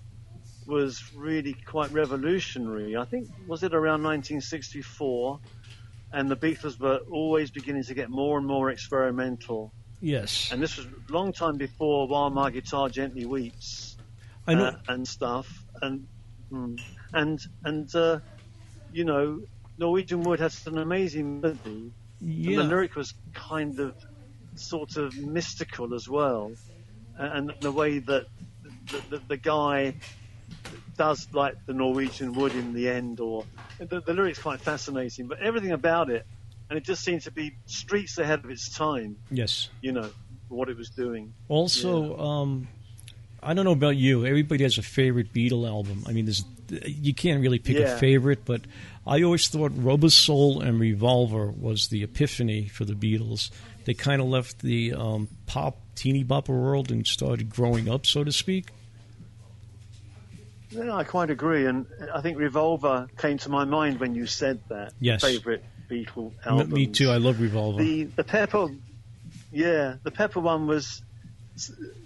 H: was really quite revolutionary. I think was it around 1964, and the Beatles were always beginning to get more and more experimental.
B: Yes.
H: And this was a long time before While My Guitar Gently Weeps
B: I know.
H: uh, and stuff. And mm, and and uh, you know, Norwegian Wood has an amazing melody.
B: Yeah.
H: And the lyric was kind of sort of mystical as well. And the way that the, the, the guy does like the Norwegian Wood in the end, or the, the lyric's quite fascinating, but everything about it, and it just seemed to be streets ahead of its time,
B: Yes.
H: you know, what it was doing.
B: Also, um, I don't know about you. Everybody has a favorite Beatle album. I mean, there's you can't really pick a favorite, but I always thought Rubber Soul and Revolver was the epiphany for the Beatles. They kind of left the um, pop teeny bopper world and started growing up, so to speak.
H: Yeah, I quite agree, and I think Revolver came to my mind when you said that.
B: Yes.
H: Favorite Beatle album.
B: Me too. I love Revolver.
H: The the Pepper, yeah, the Pepper one was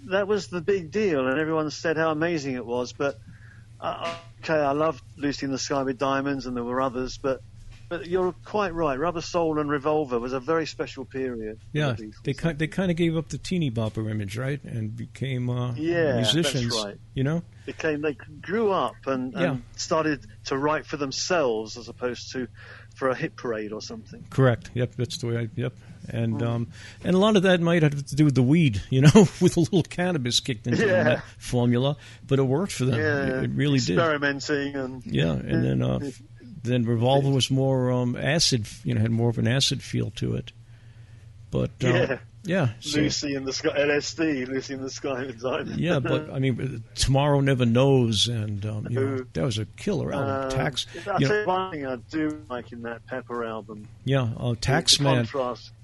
H: that was the big deal, and everyone said how amazing it was. But uh, okay, I loved Lucy in the Sky with Diamonds, and there were others, but but you're quite right. Rubber Soul and Revolver was a very special period.
B: yeah,
H: the
B: they kind they kind of gave up the teeny bopper image, right, and became uh,
H: Yeah, that's
B: musicians.
H: right.
B: You know.
H: became they grew up and, and
B: Yeah.
H: started to write for themselves as opposed to for a hit parade or something.
B: Correct. Yep, that's the way. I, yep, and
H: Hmm.
B: um, and a lot of that might have to do with the weed, you know, with a little cannabis kicked into
H: Yeah.
B: that formula, but it worked for them.
H: Yeah,
B: It, it really did.
H: experimenting and
B: Yeah, and then uh, then Revolver was more um, acid, you know, had more of an acid feel to it. But uh,
H: Yeah.
B: Yeah,
H: Lucy in the Sky, LSD, Lucy in the Sky with Diamonds.
B: yeah, but I mean, Tomorrow Never Knows, and um, you know, that was a killer album.
H: Uh,
B: Tax,
H: I'll
B: you know,
H: one thing I do like in that Pepper album.
B: yeah, uh, Taxman.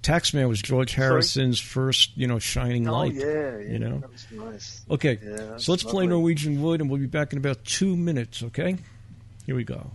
B: Taxman was George
H: Sorry?
B: Harrison's first, you know, shining
H: Oh
B: light.
H: yeah, yeah,
B: you know.
H: that was nice.
B: Okay,
H: Yeah, that's
B: so let's play. Norwegian Wood, and we'll be back in about two minutes. Okay, here we go.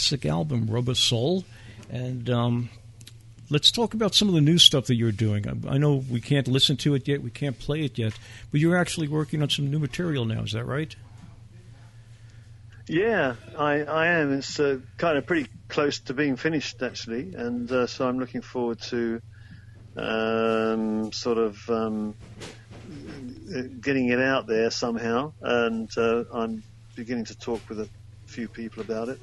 B: Classic album Soul, and um, let's talk about some of the new stuff that you're doing. I, I know we can't listen to it yet, we can't play it yet, but you're actually working on some new material now. Is that right?
H: Yeah, I, I am. It's uh, kind of pretty close to being finished, actually, and uh, so I'm looking forward to um, sort of um, getting it out there somehow. And uh, I'm beginning to talk with a few people about it.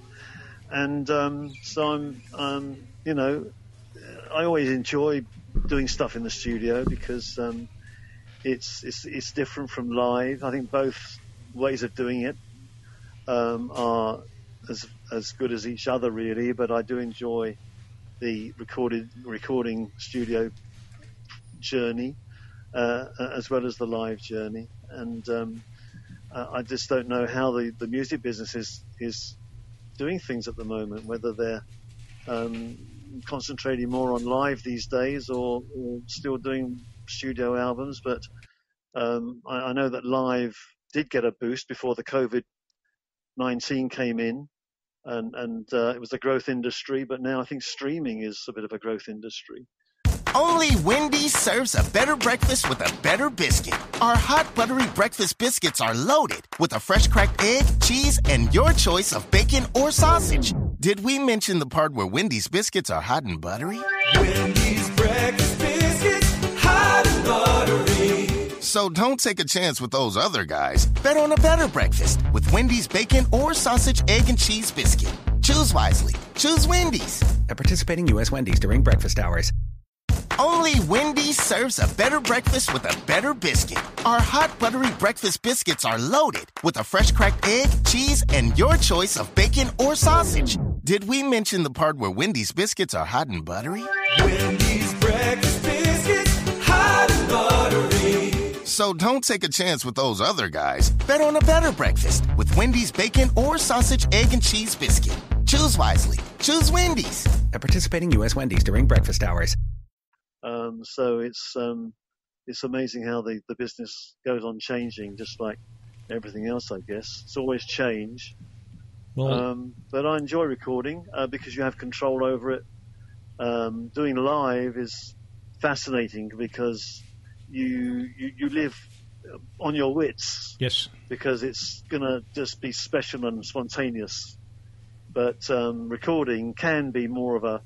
H: And um, so I'm, um, you know, I always enjoy doing stuff in the studio because um, it's, it's it's different from live. I think both ways of doing it um, are as as good as each other, really. But I do enjoy the recorded recording studio journey uh, as well as the live journey. And um, uh, I just don't know how the, the music business is is doing things at the moment. Whether they're um, concentrating more on live these days or, or still doing studio albums. But um, I, I know that live did get a boost before the COVID 19 came in, and, and uh, it was a growth industry. But now I think streaming is a bit of a growth industry.
C: Only Wendy's serves a better breakfast with a better biscuit. Our hot buttery breakfast biscuits are loaded with a fresh cracked egg, cheese, and your choice of bacon or sausage. Did we mention the part where Wendy's biscuits are hot and buttery?
K: Wendy's breakfast biscuits, hot and buttery.
C: So don't take a chance with those other guys. Bet on a better breakfast with Wendy's bacon or sausage, egg, and cheese biscuit. Choose wisely. Choose Wendy's.
E: At participating U.S. Wendy's during breakfast hours.
C: Only Wendy's serves a better breakfast with a better biscuit. Our hot buttery breakfast biscuits are loaded with a fresh cracked egg, cheese, and your choice of bacon or sausage. Did we mention the part where Wendy's biscuits are hot and buttery?
K: Wendy's breakfast biscuits, hot and buttery.
C: So don't take a chance with those other guys. Bet on a better breakfast with Wendy's bacon or sausage, egg, and cheese biscuit. Choose wisely. Choose Wendy's.
E: At participating U.S. Wendy's during breakfast hours.
H: Um, so it's um, it's amazing how the, the business goes on changing, just like everything else, I guess. It's always change.
B: Well,
H: Um, but I enjoy recording uh, because you have control over it. Um, doing live is fascinating because you, you you live on your wits
B: yes.
H: because it's gonna just be special and spontaneous. But um, recording can be more of a,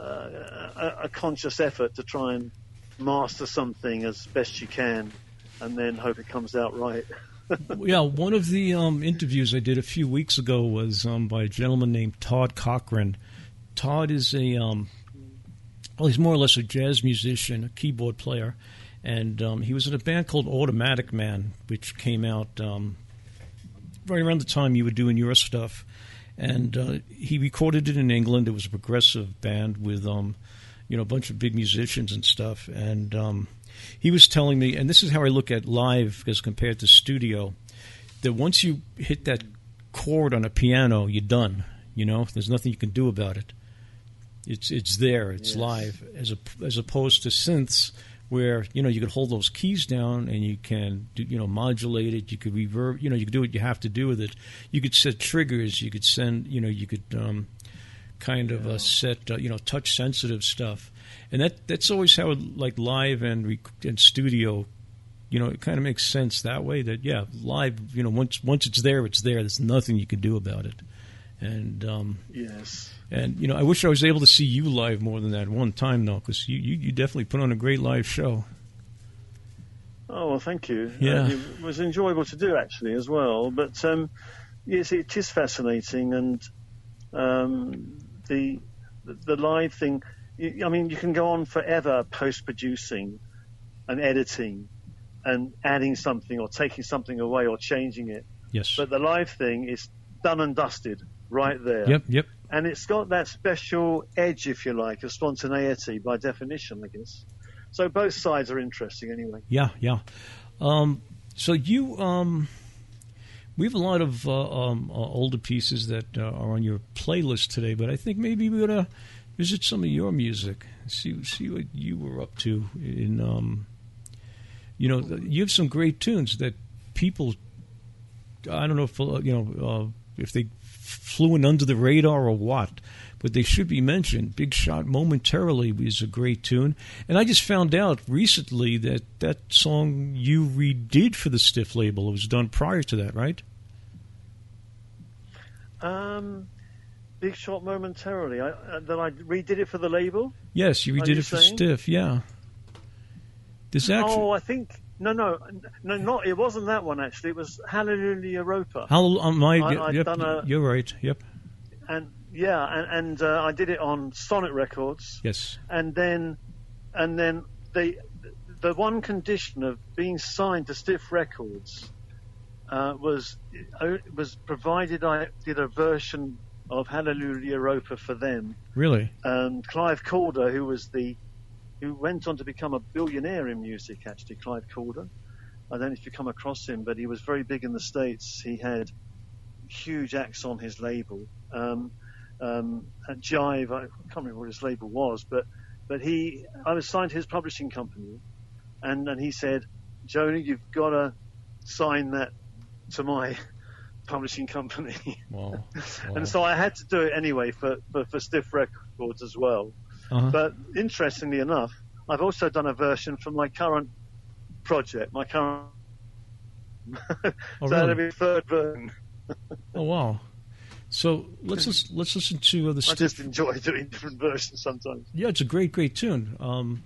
H: a a conscious effort to try and master something as best you can, and then hope it comes out right.
B: yeah, one of the um, interviews I did a few weeks ago was um, by a gentleman named Todd Cochran. Todd is a um, well, he's more or less a jazz musician, a keyboard player, and um, he was in a band called Automatic Man, which came out um, right around the time you were doing your stuff. And uh, he recorded it in England. It was a progressive band with, um, you know, a bunch of big musicians and stuff. And um, he was telling me, and this is how I look at live as compared to studio, that once you hit that chord on a piano, you're done. You know, there's nothing you can do about it. It's it's there. It's
H: Yes.
B: live as a, as opposed to synths where you know you could hold those keys down and you can do, you know modulate it. You could reverb. You know you could do what you have to do with it. You could set triggers. You could send. You know you could um, kind of uh, set uh, you know touch sensitive stuff. And that that's always how like live and rec- and studio. You know, it kind of makes sense that way. That yeah, live. You know, once once it's there, it's there. There's nothing you can do about it. And um,
H: yes.
B: And you know, I wish I was able to see you live more than that one time though, because you, you you definitely put on a great live show.
H: Oh well, thank you.
B: Yeah.
H: Uh, it was enjoyable to do actually as well. But um, yes, it is fascinating, and um, the the live thing. I mean, you can go on forever post producing and editing and adding something or taking something away or changing it.
B: Yes.
H: But the live thing is done and dusted right there.
B: Yep. Yep.
H: And it's got that special edge, if you like, of spontaneity by definition, I guess. So both sides are interesting anyway.
B: Yeah. Yeah. Um, so you um, we have a lot of uh, um, uh, older pieces that uh, are on your playlist today, but I think maybe we ought to visit some of your music, see see what you were up to in. Um, you know, you have some great tunes that people. I don't know if uh, you know uh, if they flew in under the radar or what, but they should be mentioned. Big Shot Momentarily was a great tune. And I just found out recently that that song you redid for the Stiff label. It was done prior to that, right?
H: Um, Big Shot momentarily. I, uh, that I redid it for the label.
B: Yes, you redid
H: you
B: it for
H: saying?
B: Stiff, yeah. This actually.
H: Oh, I think no, no, no, not. It wasn't that one actually. It was Hallelujah Europa.
B: How, uh, my,
H: I- I'd
B: yep,
H: a-
B: you're right. Yep.
H: and yeah, and, and uh, I did it on Sonet Records.
B: Yes.
H: and then and then the the one condition of being signed to Stiff Records uh, was uh, was provided I did a version of Hallelujah Europa for them.
B: Really?
H: Um, Clive Calder, who was the who went on to become a billionaire in music, actually, Clive Calder. I don't know if you come across him, but he was very big in the States. He had huge acts on his label. Um, um, at Jive, I can't remember what his label was, but but he, I was signed to his publishing company, and and he said, Joni, you've got to sign that to my publishing company.
B: Wow.
H: and so I had to do it anyway for, for, for Stiff Records as well.
B: Uh-huh.
H: But interestingly enough, I've also done a version from my current project, my current.
B: Oh,
H: so that'll be third version.
B: Oh wow. So let's let's listen to uh, the
H: I just enjoy doing different versions sometimes.
B: Yeah, it's a great, great tune. Um,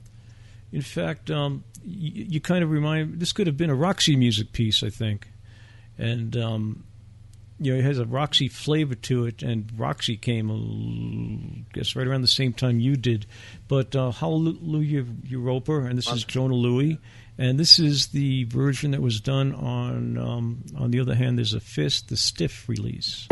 B: in fact, um, you, you kind of remind. This could have been a Roxy music piece, I think, and um, you know, it has a Roxy flavor to it. And Roxy came, uh, I guess, right around the same time you did. But uh, Hallelujah Europa, and this is Jona Lewie, and this is the version that was done on. Um, on the other hand, there's a Fist, the Stiff release.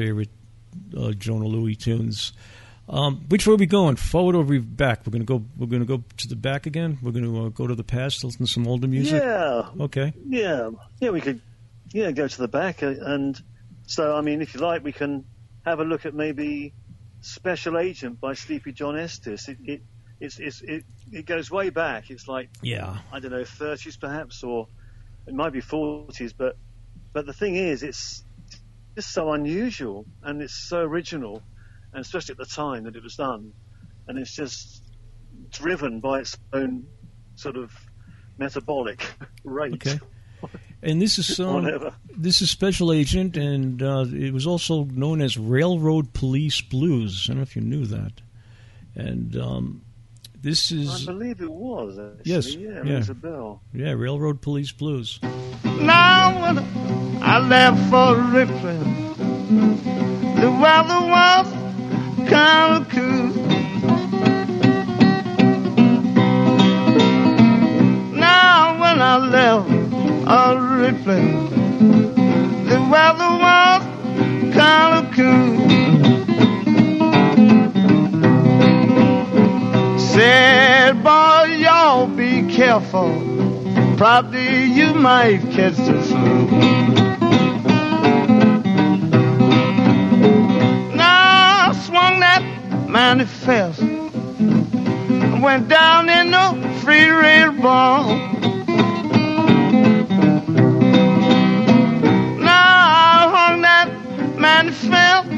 B: Favorite uh, Jona Lewie tunes. Um, which way are we going? Forward or we back? We're gonna go. We're gonna go to the back again. We're gonna uh, go to the past, listen to some older music.
H: Yeah.
B: Okay.
H: Yeah, yeah, we could, yeah, go to the back, uh, and so I mean, if you like, we can have a look at maybe Special Agent by Sleepy John Estes. It it it's, it's, it it goes way back. It's like
B: Yeah.
H: I don't know, 30s perhaps, or it might be 40s. But but the thing is, it's just so unusual and it's so original, and especially at the time that it was done, and it's just driven by its own sort of metabolic rate.
B: Okay. And this is
H: Whatever.
B: this is Special Agent, and uh, it was also known as Railroad Police Blues. I don't know if you knew that. And um, this is.
H: I believe it was. Actually.
B: Yes,
H: Yeah,
B: yeah.
H: a bell.
B: yeah, Railroad Police Blues.
M: Now when I left for Ripley, the weather was kind of cool. Now when I left uh, Ripley, the weather was kind of cool. Careful. Probably you might catch the flu. Now I swung that manifest. Went down in the free rail bar. Now I hung that manifest.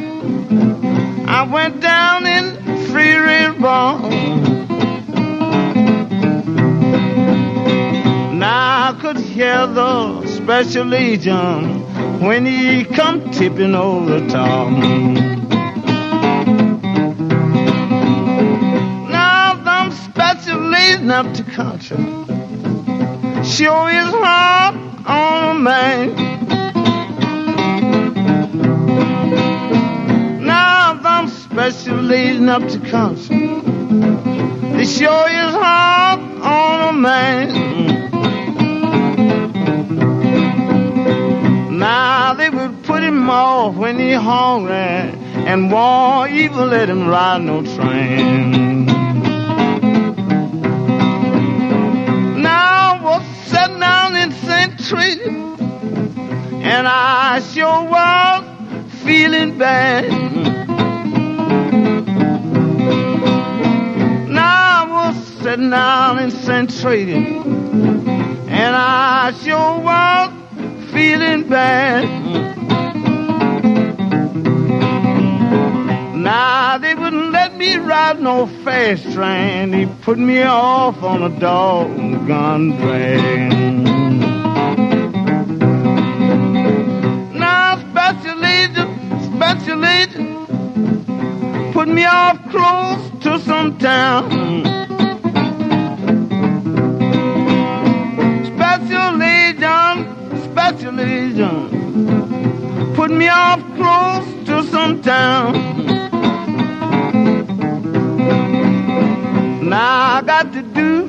M: I went down in free rail bar. Could hear the special agent when he come tipping over the top. Now them special agent up to country sure is hard on a man. Now them special agent up to country they sure is hard on a man. Off when he hungry and won't even let him ride no train. Now I was sitting down in St. Treaty and I sure was feeling bad. Now I was sitting down in St. Treaty and I sure was feeling bad. Now they wouldn't let me ride no fast train. They put me off on a doggone train. Now special agent, special agent, put me off close to some town. Special agent, special agent, put me off close to some town. Got to do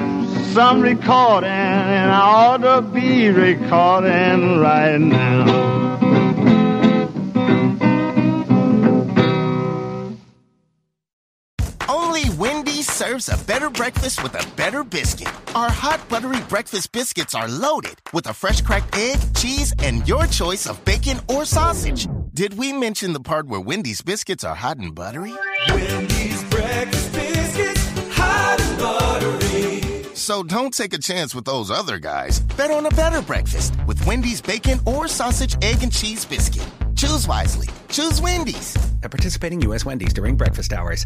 M: some recording, and I ought to be recording right now.
C: Only Wendy's serves a better breakfast with a better biscuit. Our hot buttery breakfast biscuits are loaded with a fresh cracked egg, cheese, and your choice of bacon or sausage. Did we mention the part where Wendy's biscuits are hot and buttery?
K: Wendy's breakfast
C: So don't take a chance with those other guys. Bet on a better breakfast with Wendy's bacon or sausage, egg, and cheese biscuit. Choose wisely. Choose Wendy's.
E: At participating U.S. Wendy's during breakfast hours.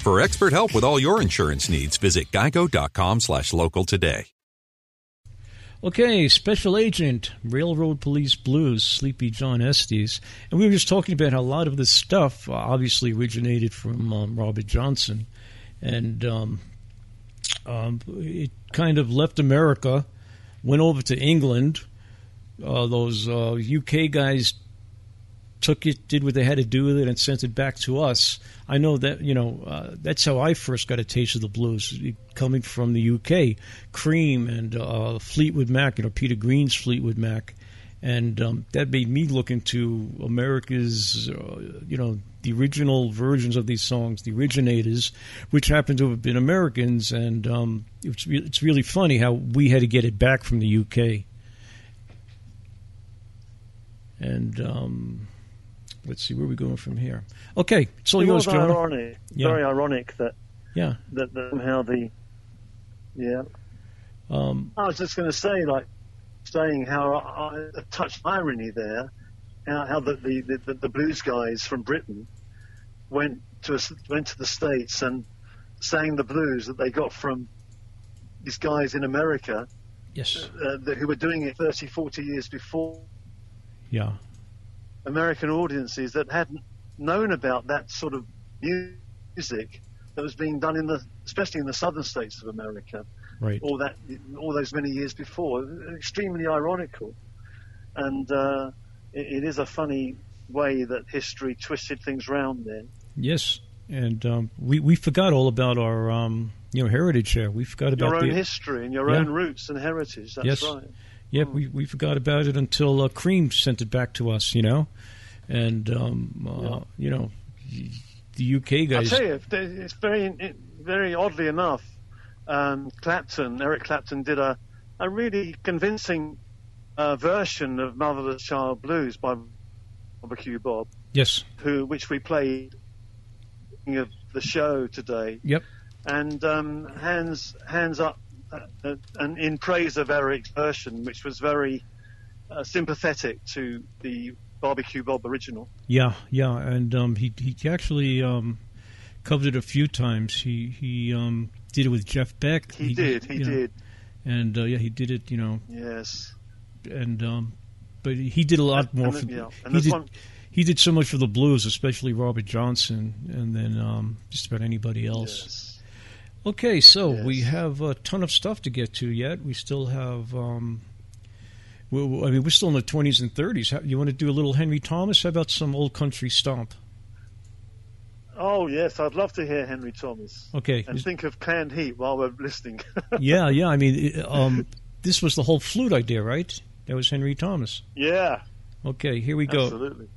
N: For expert help with all your insurance needs, visit geico.com slash local today.
B: Okay, Special Agent, Railroad Police Blues, Sleepy John Estes. And we were just talking about how a lot of this stuff uh, obviously originated from um, Robert Johnson. And um, um, it kind of left America, went over to England. Uh, those uh, UK guys took it, did what they had to do with it, and sent it back to us. I know that you know uh, that's how I first got a taste of the blues, coming from the UK. Cream and uh, Fleetwood Mac, you know Peter Green's Fleetwood Mac, and um, that made me look into America's, uh, you know, the original versions of these songs, the originators, which happen to have been Americans, and um, it's re- it's really funny how we had to get it back from the UK. And um, let's see where are we going from here. Okay, it's all
H: it
B: yours,
H: was
B: Jona.
H: ironic,
B: Yeah.
H: very ironic that
B: Yeah.
H: that, that somehow the yeah.
B: Um,
H: I was just going to say, like, saying how I, a touch irony there, how, how the, the, the, the blues guys from Britain went to us went to the states and sang the blues that they got from these guys in America,
B: yes,
H: uh, that, who were doing it 30, 40 years before.
B: Yeah.
H: American audiences that hadn't known about that sort of music that was being done in the, especially in the southern states of America,
B: Right.
H: all that, all those many years before. Extremely ironical, and uh, it, it is a funny way that history twisted things round. Then,
B: Yes, and um, we we forgot all about our um, you know heritage here. We forgot about
H: your own
B: the
H: history and your
B: Yeah.
H: own roots and heritage. That's
B: yes,
H: right.
B: Yeah. We we forgot about it until uh, Cream sent it back to us. You know, and um, uh, you know the UK guys.
H: I'll
B: guys.
H: tell you, it's very, it, very oddly enough, um, Clapton, Eric Clapton, did a, a really convincing uh, version of Motherless Child Blues by Barbecue Bob,
B: Yes.
H: who which we played of the show today.
B: Yep.
H: And um, hands hands up, uh, and in praise of Eric's version, which was very uh, sympathetic to the Barbecue Bob original.
B: Yeah, yeah, and um, he he actually um, covered it a few times. He he um, did it with Jeff Beck.
H: He did, he
B: you know,
H: did.
B: and uh, yeah, he did it. You know,
H: Yes.
B: and um, but he did a lot more
H: and
B: for.
H: yeah, and
B: he did
H: one-
B: he did so much for the blues, especially Robert Johnson, and then um, just about anybody else. Okay, so we have a ton of stuff to get to yet. We still have. Um, we I mean, we're still in the twenties and thirties. How, You want to do a little Henry Thomas? How about some old country stomp?
H: Oh yes, I'd love to hear Henry Thomas.
B: Okay.
H: And think of canned heat while we're listening.
B: yeah, yeah. I mean, um, this was the whole flute idea, right? That was Henry Thomas.
H: yeah.
B: Okay, here we go.
H: Absolutely.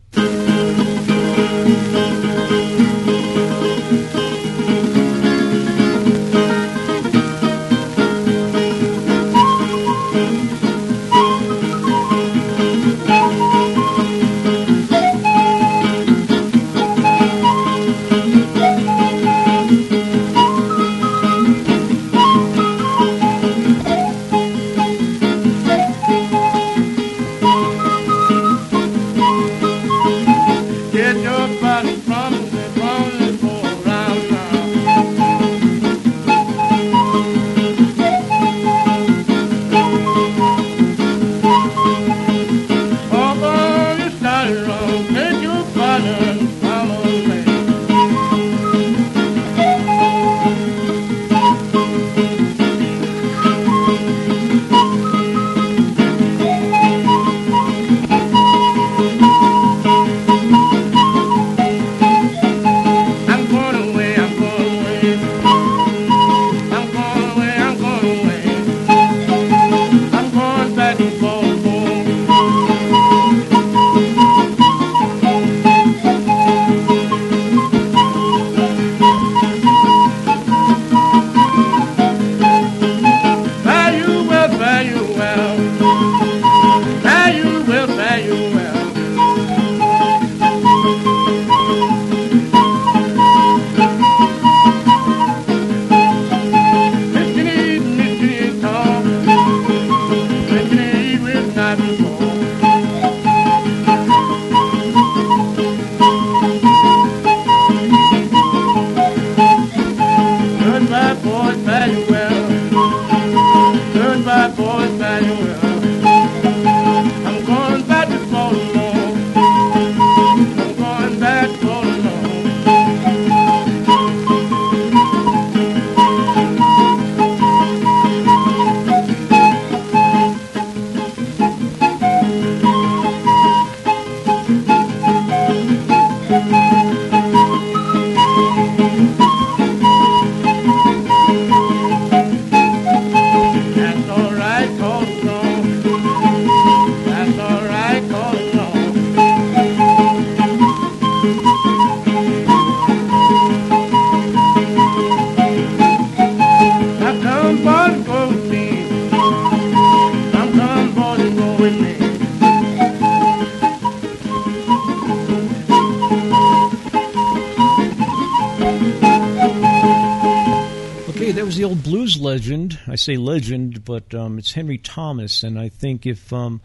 B: Say legend, but um, it's Henry Thomas, and I think if um,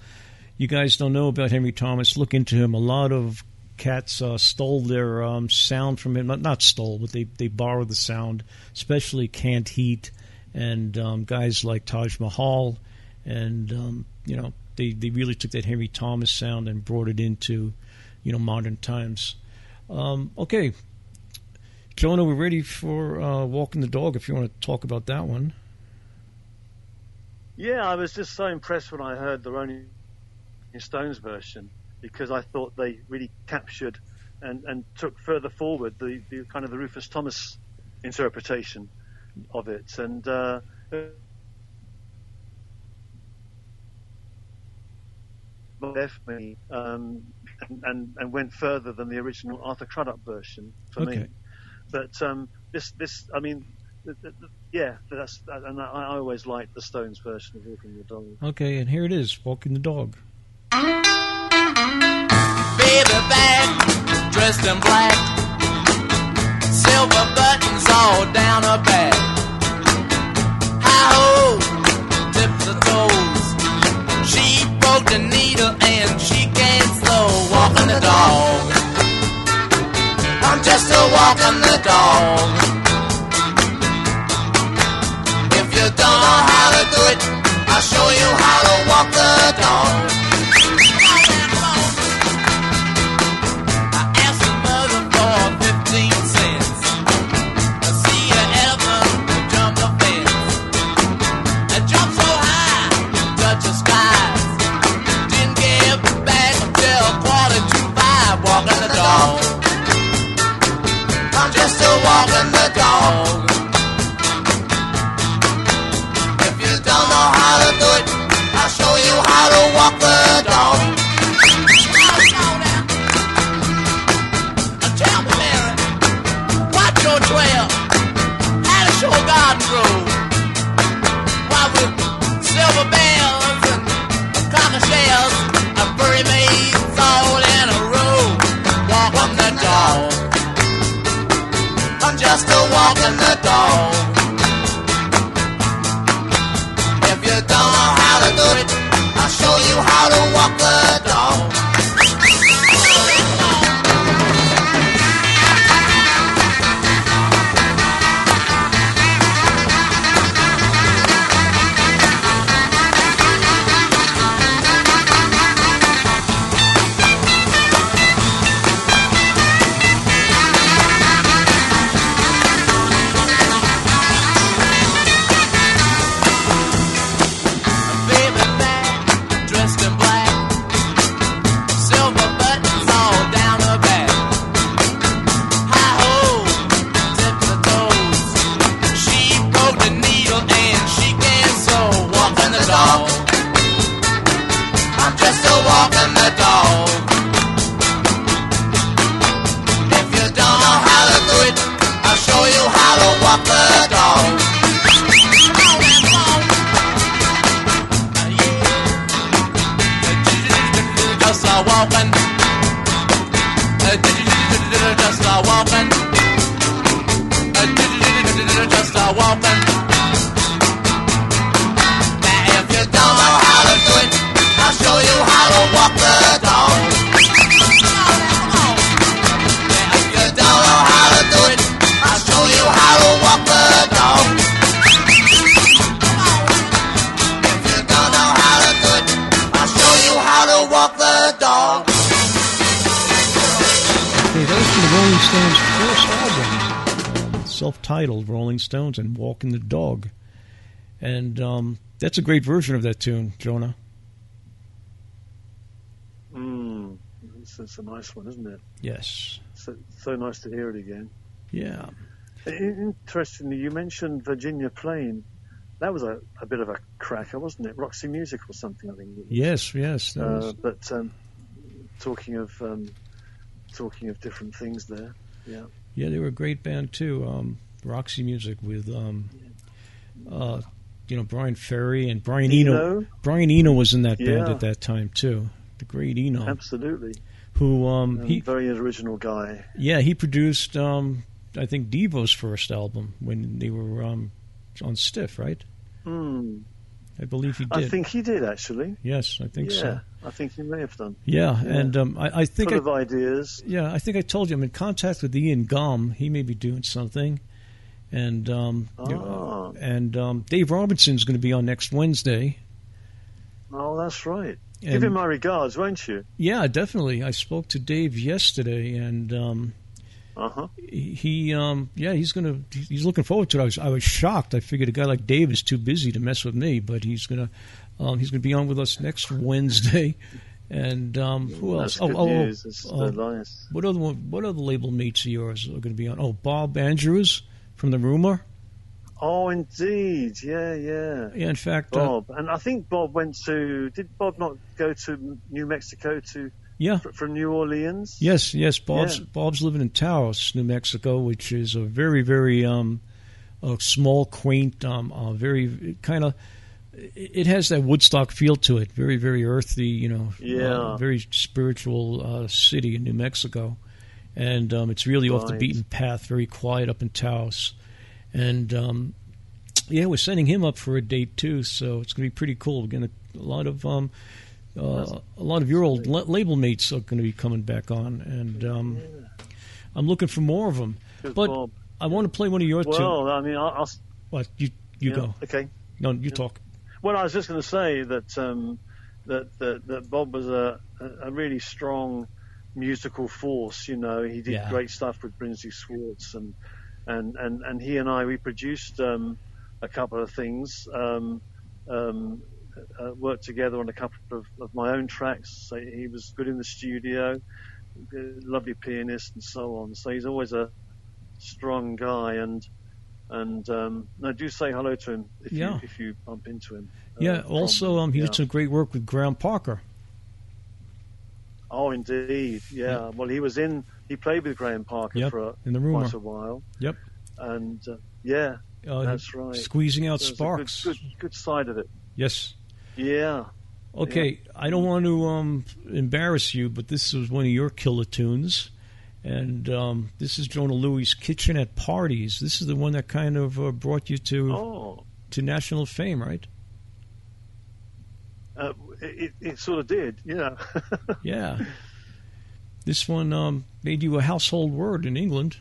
B: you guys don't know about Henry Thomas, look into him. A lot of cats uh, stole their um, sound from him. Not, stole, but they, they borrowed the sound, especially Canned Heat and um, guys like Taj Mahal. And, um, you know, they, they really took that Henry Thomas sound and brought it into, you know, modern times. Um, okay, Jona, we're ready for uh, Walking the Dog if you want to talk about that one.
H: Yeah, I was just so impressed when I heard the Rolling Stones version because I thought they really captured and, and took further forward the, the kind of the Rufus Thomas interpretation of it. And uh, definitely um, and, and, went further than the original Arthur Crudup version for me. But um, this, this, I mean, yeah, that's, and I, I always liked the Stones version of Walking the Dog.
B: Okay, and here it is Walking the Dog.
O: Baby back, dressed in black, silver buttons all down her back. High ho, tip the toes. She broke the needle and she can't slow walking the dog. I'm just a walking the dog. I'll show you how to walk the you how to walk the dog. Tell me, watch your. How a garden grow. With silver bells and and furry maids all in a row. Walk on the dog. I'm just a walking how
B: self-titled Rolling Stones and Walking the Dog. And um, that's a great version of that tune, Jona.
H: Mm, it's, it's a nice one, isn't it?
B: Yes.
H: So, so nice to hear it again.
B: Yeah.
H: Interestingly, you mentioned Virginia Plain, that was a, a bit of a cracker, wasn't it? Roxy Music or something, I think.
B: Yes, yes.
H: Uh, but um, talking of um, talking of different things there, yeah.
B: yeah, they were a great band too. Um, Roxy Music with, um, uh, you know, Bryan Ferry and Brian Eno.
H: Eno?
B: Brian Eno was in that band
H: Yeah.
B: at that time too. The great Eno,
H: Absolutely.
B: who um, he
H: very original guy.
B: Yeah, he produced, um, I think, Devo's first album when they were um, on Stiff, right?
H: Hmm.
B: I believe he did.
H: I think he did actually.
B: Yes, I think
H: yeah,
B: so.
H: I think he may have done.
B: Yeah, and um, I, I think
H: full
B: I,
H: of ideas.
B: yeah, I think I told you I'm in contact with Ian Gomm. He may be doing something, and um,
H: Ah.
B: and um, Dave Robinson's going to be on next Wednesday.
H: Oh, that's right. Give him my regards, won't you?
B: Yeah, definitely. I spoke to Dave yesterday, and um,
H: Uh huh.
B: he, um, yeah, he's gonna, he's looking forward to it. I was, I was shocked. I figured a guy like Dave is too busy to mess with me, but he's gonna, um, he's gonna be on with us next Wednesday. And um, who else?
H: That's good
B: oh, oh. Oh,
H: nice.
B: what other one, what other label mates of yours are going to be on? Oh, Bob Andrews from the Rumour.
H: Oh, indeed. Yeah, yeah.
B: Yeah, in fact, uh,
H: Bob, and I think Bob went to. Did Bob not go to New Mexico to?
B: Yeah.
H: fr- from New Orleans.
B: Yes, yes. Bob's
H: Yeah.
B: Bob's living in Taos, New Mexico, which is a very, very um, a small, quaint, um, uh, very kind of. It has that Woodstock feel to it. Very, very earthy. You know.
H: Yeah.
B: uh, very spiritual uh, city in New Mexico, and um, it's really off the beaten path. Very quiet up in Taos, and um, yeah, we're sending him up for a date too. So it's going to be pretty cool. We're going to a lot of um, uh, a lot of your old la- label mates are going to be coming back on, and um, I'm looking for more of them.
H: Good
B: But
H: Bob.
B: I want to play one of your two.
H: Well, I mean, I'll. I'll
B: What you you
H: yeah,
B: go?
H: Okay.
B: No, you talk.
H: Well, I was just going to say that um, that, that that Bob was a, a really strong musical force. You know, he did
B: Yeah.
H: great stuff with Brinsley Schwarz, and and and and he and I we produced um, a couple of things. Um, um, uh, worked together on a couple of, of my own tracks. So he was good in the studio, lovely pianist, and so on. So he's always a strong guy, and and um, no, do say hello to him if
B: Yeah.
H: you if you bump into him. uh,
B: Yeah.
H: from-
B: Also, um, he
H: yeah.
B: did some great work with Graham Parker.
H: Oh, indeed. Yeah. Well, he was in. He played with Graham Parker
B: Yep,
H: for a,
B: in the Rumour.
H: quite a while,
B: Yep.
H: and uh, yeah,
B: Uh,
H: that's right.
B: Squeezing out
H: So it's a
B: sparks.
H: Good, good, good side of it.
B: Yes.
H: Yeah.
B: Okay, I don't want to um, embarrass you, but this was one of your killer tunes, and um, this is Jona Lewie's "Kitchen at Parties." This is the one that kind of uh, brought you to
H: Oh,
B: to national fame, right?
H: It, it sort of did. Yeah.
B: Yeah. This one um, made you a household word in England.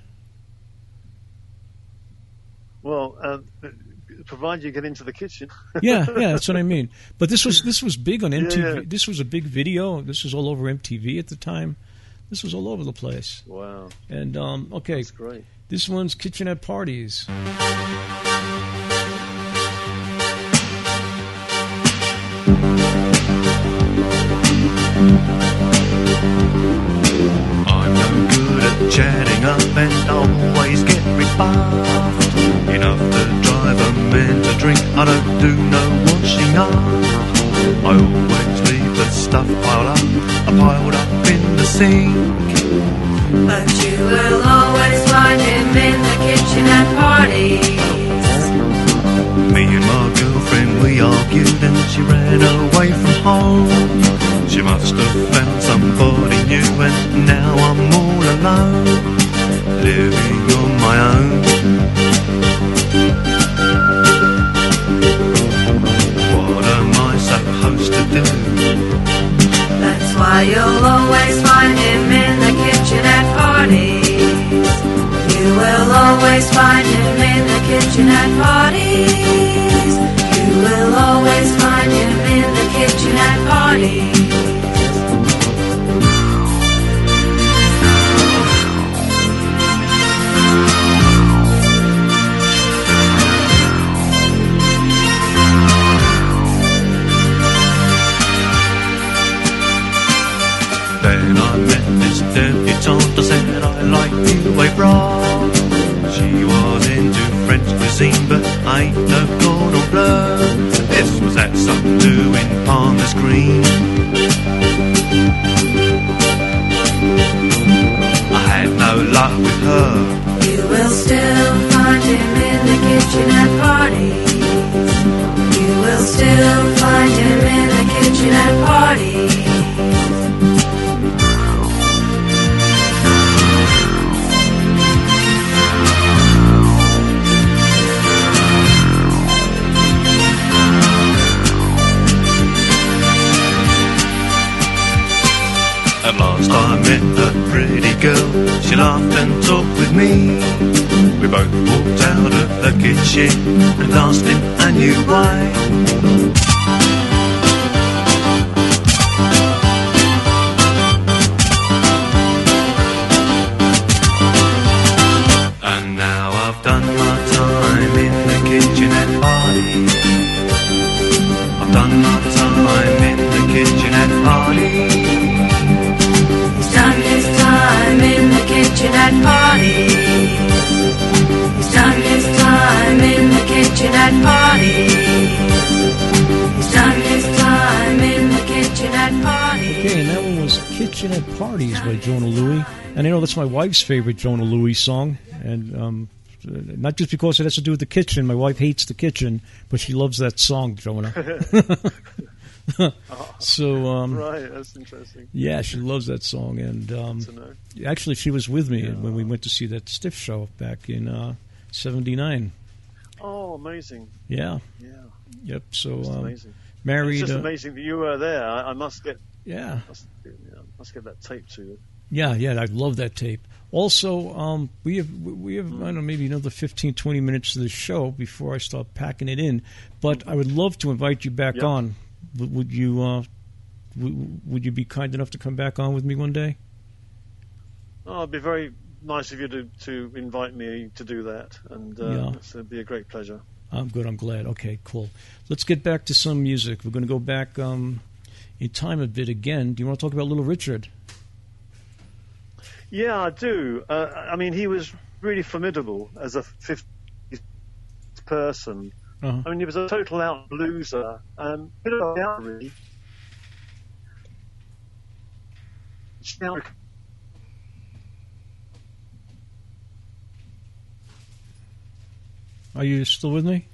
H: well, uh, provided you get into the kitchen.
B: Yeah, yeah, that's what I mean. But this was this was big on MTV.
H: Yeah.
B: This was a big video. This was all over MTV at the time. This was all over the place.
H: Wow.
B: And um, okay,
H: That's great.
B: this one's "Kitchen at Parties."
P: And always get rebuffed. Enough to drive a man to drink, I don't do no washing up. I always leave the stuff piled up, piled up in the sink.
B: Wife's favorite Jona Lewie song. And um, not just because it has to do with the kitchen. My wife hates the kitchen, but she loves that song, Jona. so, um,
H: right, that's interesting.
B: yeah, she loves that song. And um, actually, she was with me when we went to see that Stiff show back in uh, 79.
H: Oh, amazing.
B: Yeah.
H: Yeah.
B: Yep. So, um,
H: amazing.
B: married.
H: It's just
B: uh,
H: amazing that you were there. I, I must get.
B: Yeah.
H: Must, yeah, must get that tape to you.
B: Yeah, yeah, I love that tape. Also, um, we have we have I don't know maybe another 15, 20 minutes of the show before I start packing it in. But I would love to invite you back
H: Yep.
B: on. Would, you uh, would, you be kind enough to come back on with me one day?
H: Oh, it'd be very nice of you to, to invite me to do that, and uh,
B: Yeah.
H: it'd be a great pleasure.
B: I'm good. I'm glad. Okay, cool. Let's get back to some music. We're going to go back um, in time a bit again. Do you want to talk about Little Richard?
H: Yeah, I do. Uh, I mean, he was really formidable as a 50s person.
B: Uh-huh.
H: I mean, he was a total out blueser, um, bit of a out really.
B: Are you still with me?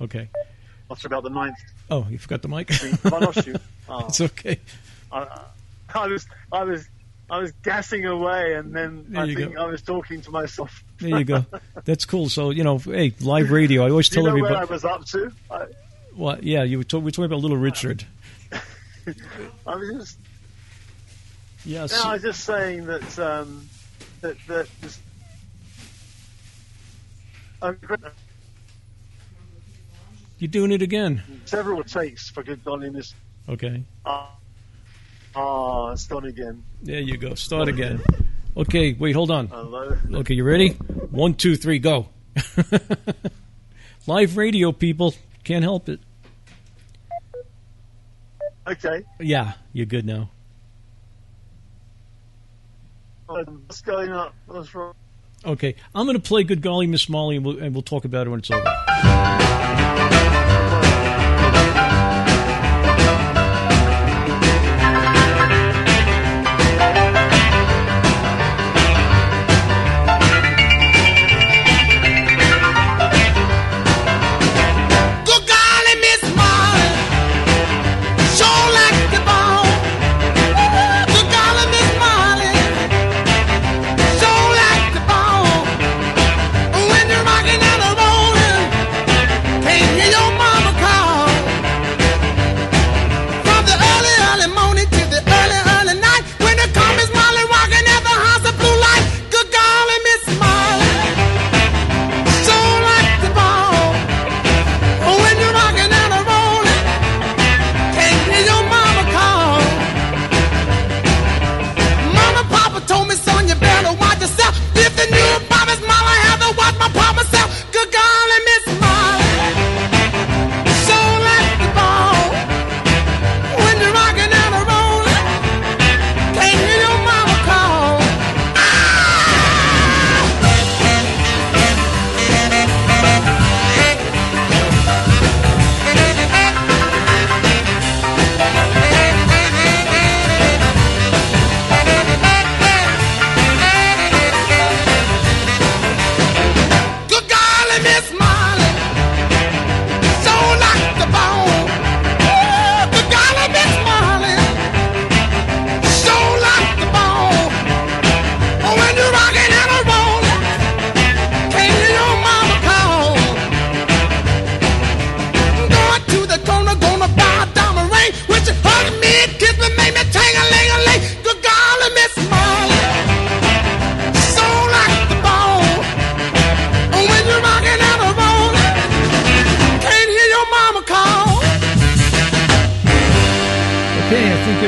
B: Okay.
H: After about the ninth,
B: Oh, you forgot the mic.
H: I lost you? Oh.
B: It's okay.
H: I, I was, I was, I was gassing away, and then
B: There
H: I think
B: go.
H: I was talking to myself.
B: There you go. That's cool. So you know, hey, live radio. I always
H: Do you
B: tell
H: know
B: everybody.
H: where I was up to? I,
B: Well, yeah, you were, talk, we were talking about Little Richard.
H: I was just,
B: Yes.
H: no, I was just saying that um, that that this, um,
B: You're doing it again.
H: several takes for good godliness.
B: Okay.
H: Ah, ah, it's again.
B: There you go. Start again. Okay, wait, hold on.
H: Hello.
B: Okay, you ready? One, two, three, go. Live radio, people. Can't help it.
H: Okay.
B: Yeah, you're good now.
H: Um, what's going on? What's wrong?
B: Okay, I'm going to play Good Golly Miss Molly, and we'll, and we'll talk about it when it's over.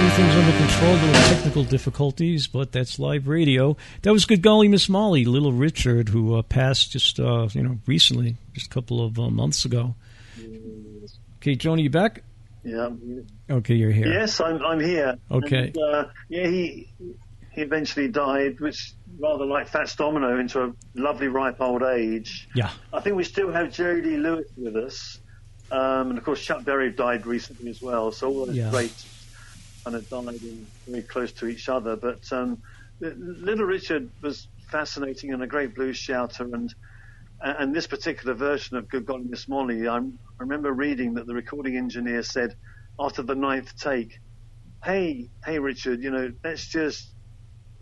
B: Everything's under control. Little technical difficulties, but that's live radio. That was good golly, Miss Molly, Little Richard, who uh, passed just uh, you know recently, just a couple of uh, months ago. Okay, Jona, you back?
H: Yeah.
B: Okay, you're here.
H: Yes, I'm, I'm here.
B: Okay.
H: And, uh, yeah, he he eventually died, which rather like Fats Domino into a lovely ripe old age.
B: Yeah.
H: I think we still have Jerry Lee Lewis with us, um, and of course Chuck Berry died recently as well. So all those
B: Yeah.
H: greats kind of died in very close to each other. But um, Little Richard was fascinating and a great blues shouter, and and this particular version of Good Golly Miss Molly, I'm, I remember reading that the recording engineer said after the ninth take, "Hey, hey, Richard, you know, let's just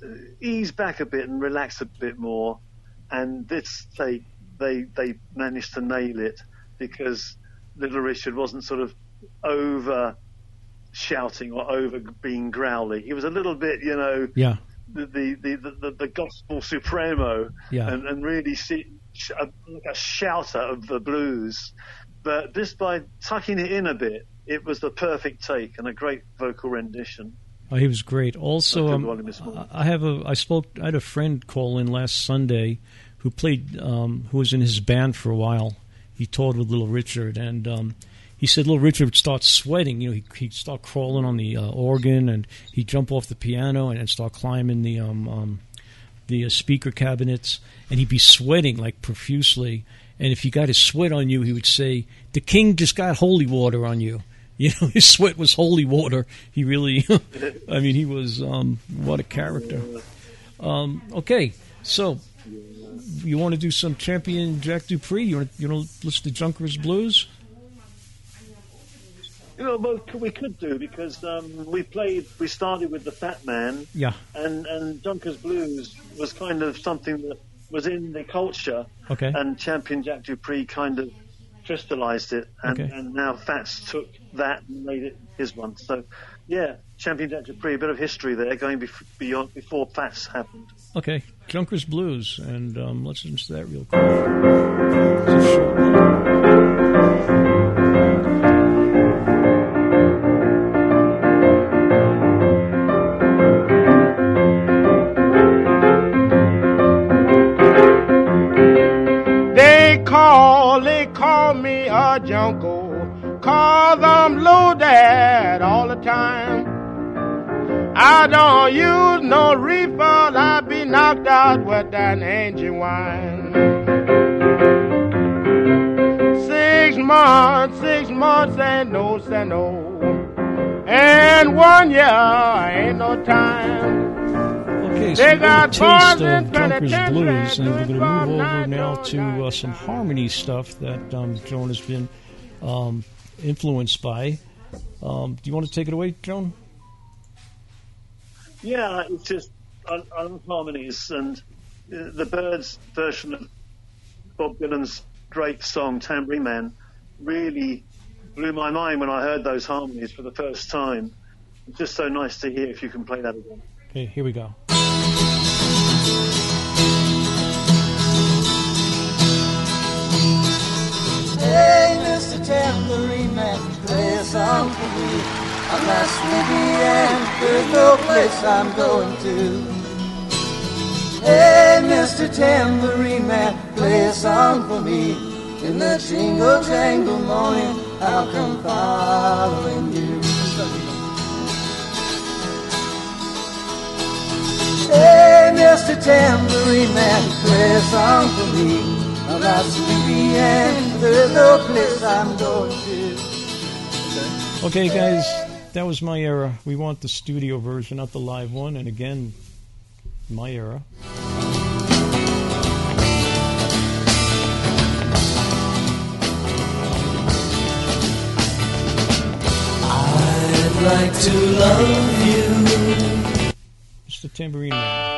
H: uh, ease back a bit and relax a bit more." And this take, they they managed to nail it because Little Richard wasn't sort of over shouting or over being growly. He was a little bit, you know,
B: Yeah.
H: the the the, the, the gospel supremo
B: Yeah.
H: and, and really see, sh- a, like a shouter of the blues. But just by tucking it in a bit, it was the perfect take and a great vocal rendition.
B: Oh, he was great. Also, um,
H: golly, Miss Molly.
B: I have a. I spoke. I had a friend call in last Sunday, who played. Um, who was in his band for a while. He toured with Little Richard, and um, he said Little Richard would start sweating. You know, he, he'd start crawling on the uh, organ, and he'd jump off the piano and, and start climbing the um, um, the uh, speaker cabinets, and he'd be sweating like profusely. And if he got his sweat on you, he would say, "The king just got holy water on you." You know, his sweat was holy water. He really, I mean, he was um, what a character. Um, okay, so you want to do some champion Jack Dupree? You want to, you to listen to Junkers Blues?
H: You know, well, we could do because um, we played. We started with the Fat Man,
B: Yeah.
H: and and Junkers Blues was kind of something that was in the culture.
B: Okay.
H: And Champion Jack Dupree kind of crystallized it, and,
B: Okay.
H: and now Fats took that and made it his one. So, yeah, Champion Jack Dupree, a bit of history there, going bef- beyond before Fats happened.
B: Okay, Junkers Blues, and um, let's listen to that real quick.
Q: Call, they call me a jungle, cause I'm loaded all the time. I don't use no reefer, I be knocked out with that engine wine. Six months, six months ain't no say no. And one year ain't no time.
B: Okay, so
Q: They
B: we got
Q: got
B: a taste of
Q: and
B: Blues, and we're going to move over now
Q: to
B: to uh, some harmony stuff that um, Jona has been um, influenced by. Um, do you want to take it away, Jona?
H: Yeah, it's just I, I love harmonies and uh, the Byrds version of Bob Dylan's great song "Tambourine Man" really blew my mind when I heard those harmonies for the first time. It's just so nice to hear if you can play that again.
B: Okay, here we go.
L: Hey, Mr. Tambourine Man, play a song for me. I'm not sleepy and there's no place I'm going to. Hey, Mr. Tambourine Man, play a song for me. In the jingle jangle morning, I'll come following you. Hey, Mr. Tambourine Man, play a song for me. I'm not sleepy and there's no place I'm going to.
B: Okay, guys, that was my era. We want the studio version, not the live one. And again, my era.
L: I'd like to love you.
B: Mr. Tambourine Man.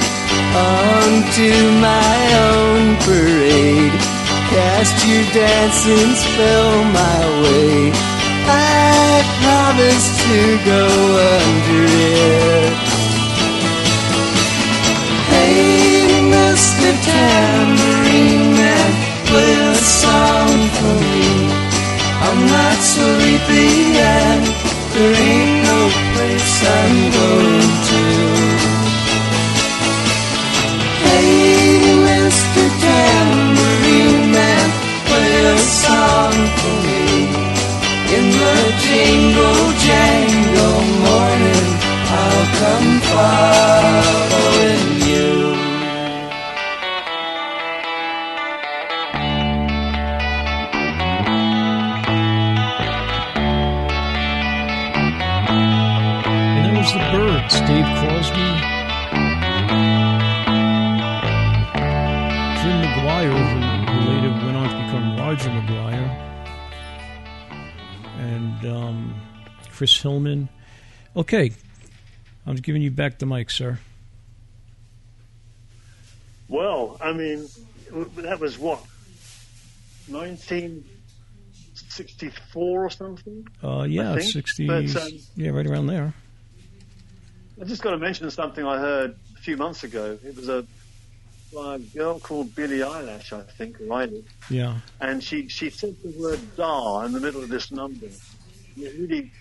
K: onto my own parade. Cast your dancing spell my way. I promise to go under it. Hey, Mr. Tambourine Man, play a song for me. I'm not sleepy and there ain't no place I'm going to. Song for me. In the jingle jangle morning, I'll come following you.
B: And that was the Byrds, Dave Crosby, Chris Hillman. Okay, I'm giving you back the mic, sir.
H: Well, I mean, that was what 1964 or something.
B: Uh, yeah,
H: I
B: 60,
H: But, um,
B: yeah, right around there.
H: I just got to mention something I heard a few months ago. It was a, a girl called Billie Eilish, I think, did.
B: Yeah.
H: and she she said the word "da" in the middle of this number. It really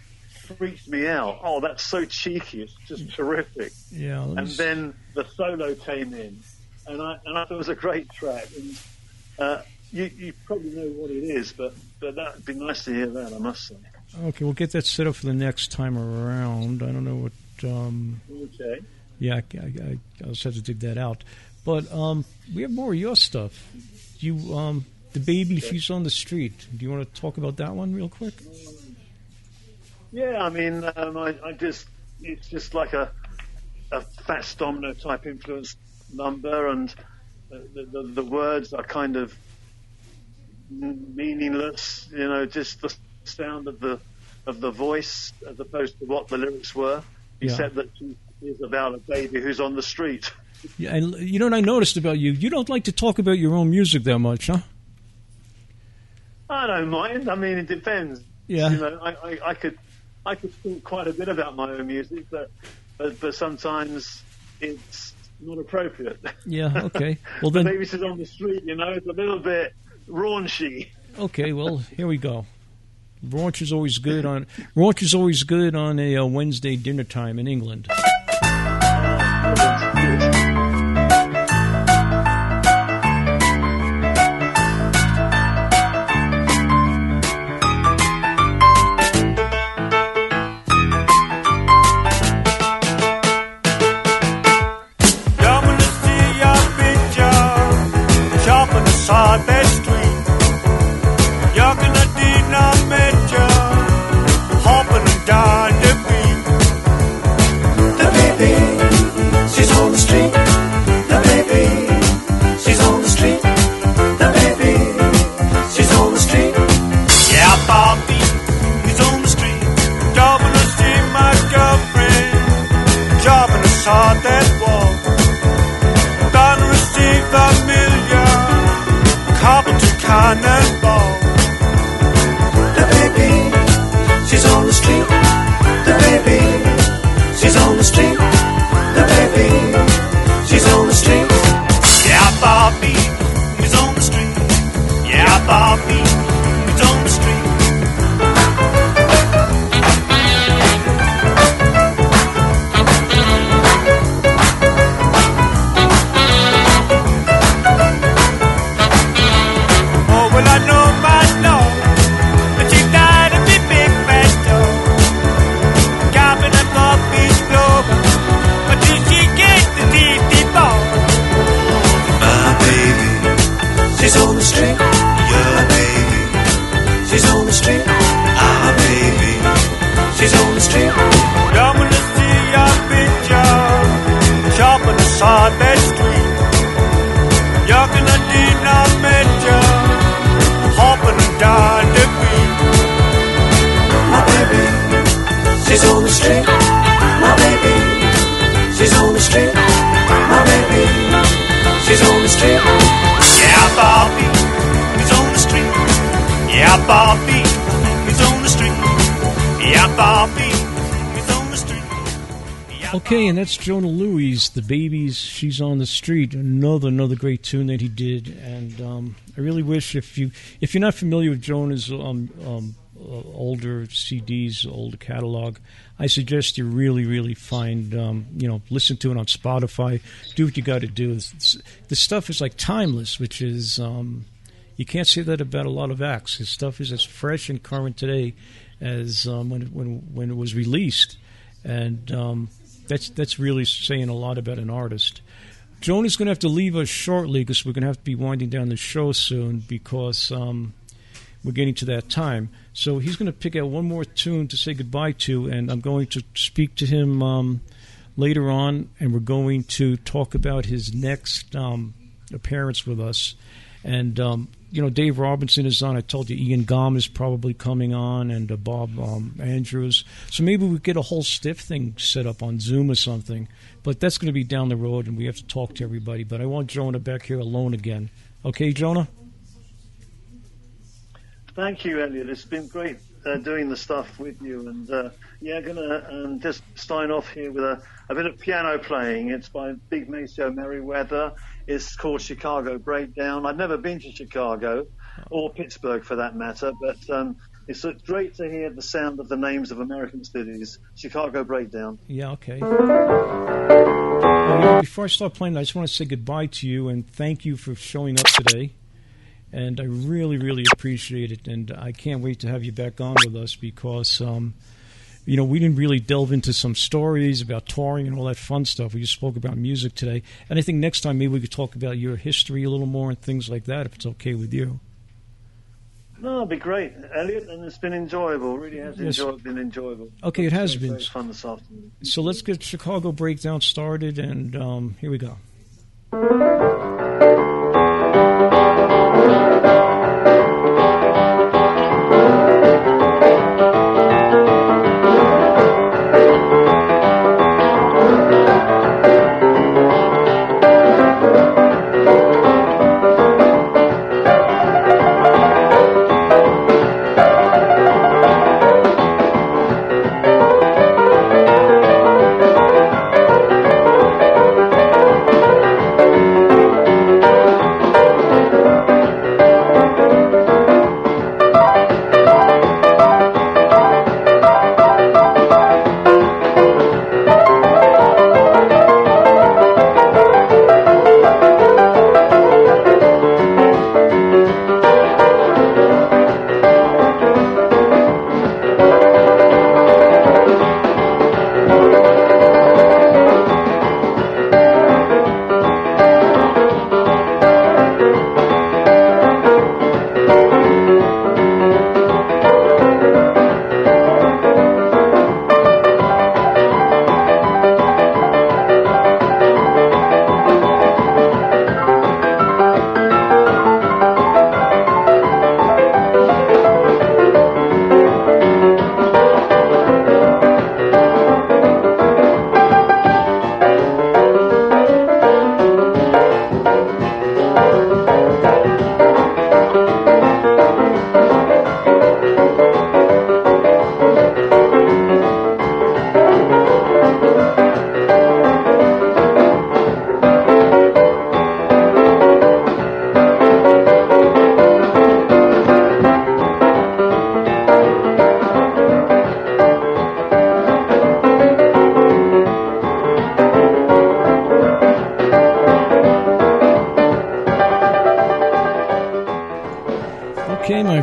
H: freaked me out. Oh, that's so cheeky! It's just terrific.
B: Yeah.
H: And then the solo came in, and I and I thought it was a great track. And uh, you you probably know what it is, but but that'd be nice to hear that. I must say.
B: Okay, we'll get that set up for the next time around. I don't know what. Um,
H: Okay.
B: yeah, I, I, I will just have to dig that out. But um, we have more of your stuff. You, um, the baby, she's on the street. Do you want to talk about that one real quick?
H: Yeah, I mean, um, I, I just it's just like a a Fats Domino type influence number, and the, the, the words are kind of meaningless. You know, just the sound of the of the voice as opposed to what the lyrics were.
B: Yeah.
H: Except that she is about a baby who's on the street.
B: Yeah, and you know what I noticed about you? You don't like to talk about your own music that much, huh?
H: I don't mind. I mean, it depends.
B: Yeah.
H: You know, I, I, I could I could talk quite a bit about my own music, but but, but sometimes it's not appropriate.
B: Yeah, okay. Well, then-
H: maybe sits on the street, you know, it's a little bit raunchy.
B: Okay, well, here we go. Raunch is always good on raunch is always good on a uh, Wednesday dinner time in England.
J: Bobby
P: is on the street. Yeah, Bobby is on the street.
B: Okay, and that's Jona Lewie, "The Babies." She's on the street. Another another great tune that he did, and um, I really wish if you if you're not familiar with Jona's um, um, uh, older CDs, older catalog, I suggest you really really find um, you know listen to it on Spotify. Do what you got to do. It's- The stuff is like timeless, which is um, you can't say that about a lot of acts. His stuff is as fresh and current today as um, when when when it was released, and um, that's that's really saying a lot about an artist. Jona is going to have to leave us shortly because we're going to have to be winding down the show soon because um, we're getting to that time. So he's going to pick out one more tune to say goodbye to, and I'm going to speak to him um, later on, and we're going to talk about his next um, appearance with us. And um, you know, Dave Robinson is on. I told you Ian Gomm is probably coming on, and uh, Bob um, Andrews. So maybe we get a whole stiff thing set up on Zoom or something. But that's going to be down the road, and we have to talk to everybody. But I want Jona back here alone again. Okay, Jona.
H: Thank you, Elliot. It's been great uh, doing the stuff with you. And uh, yeah, gonna um, just sign off here with a, a bit of piano playing. It's by Big Maceo Merriweather. It's called Chicago Breakdown. I've never been to Chicago or Pittsburgh for that matter, but um, it's great to hear the sound of the names of American cities. Chicago Breakdown.
B: Yeah, okay. Before I start playing, I just want to say goodbye to you and thank you for showing up today. And I really, really appreciate it. And I can't wait to have you back on with us because, um, you know, we didn't really delve into some stories about touring and all that fun stuff. We just spoke about music today. And I think next time maybe we could talk about your history a little more and things like that, if it's okay with you.
H: No, it'd be great, Elliot, and it's been enjoyable. Really has
B: Yes.
H: enjoyed, been enjoyable.
B: Okay, it has been.
H: fun this afternoon.
B: So let's get Chicago Breakdown started. And um, here we go.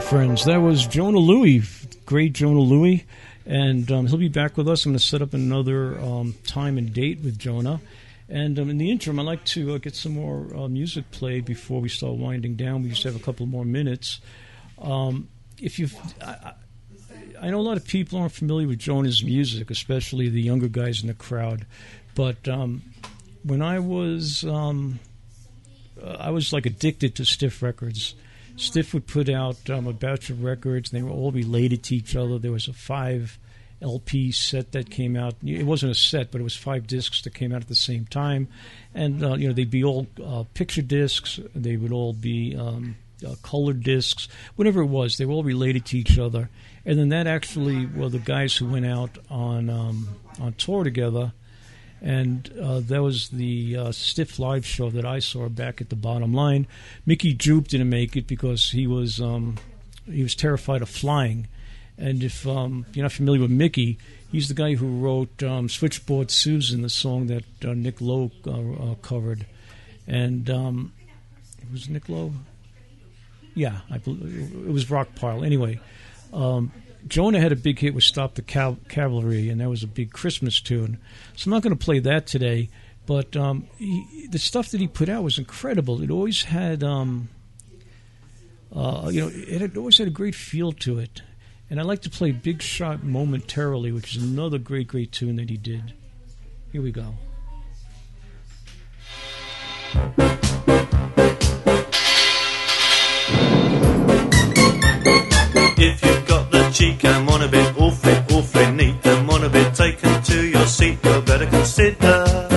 B: Friends, that was Jona Lewie, great Jona Lewie, and um, he'll be back with us. I'm going to set up another um, time and date with Jona. And um, in the interim, I'd like to uh, get some more uh, music played before we start winding down. We just have a couple more minutes. Um, if you, I, I- know a lot of people aren't familiar with Jona's music, especially the younger guys in the crowd. But um, when I was, um, uh, I was like addicted to Stiff Records. Stiff would put out um, a batch of records, and they were all related to each other. There was a five LP set that came out. It wasn't a set, but it was five discs that came out at the same time, and uh, you know they'd be all uh, picture discs. They would all be um, uh, colored discs, whatever it was. They were all related to each other, and then that actually well, the guys who went out on um, on tour together, and uh, that was the uh, Stiff live show that I saw back at the Bottom Line. Mickey Jupp didn't make it because he was um, he was terrified of flying, and if um, you're not familiar with Mickey. He's the guy who wrote um, "Switchboard Susan," the song that uh, Nick Lowe uh, uh, covered, and um, it was Nick Lowe. Yeah, I believe it was Rock Pile. Anyway, um, Jona had a big hit with "Stop the Cavalry," and that was a big Christmas tune. So I'm not going to play that today, but um, he, the stuff that he put out was incredible. It always had, um, uh, you know, it had always had a great feel to it. And I like to play Big Shot Momentarily, which is another great, great tune that he did. Here we go.
P: If you've got the cheek and want a bit awfully, awfully neat and want a bit taken to your seat, you better consider.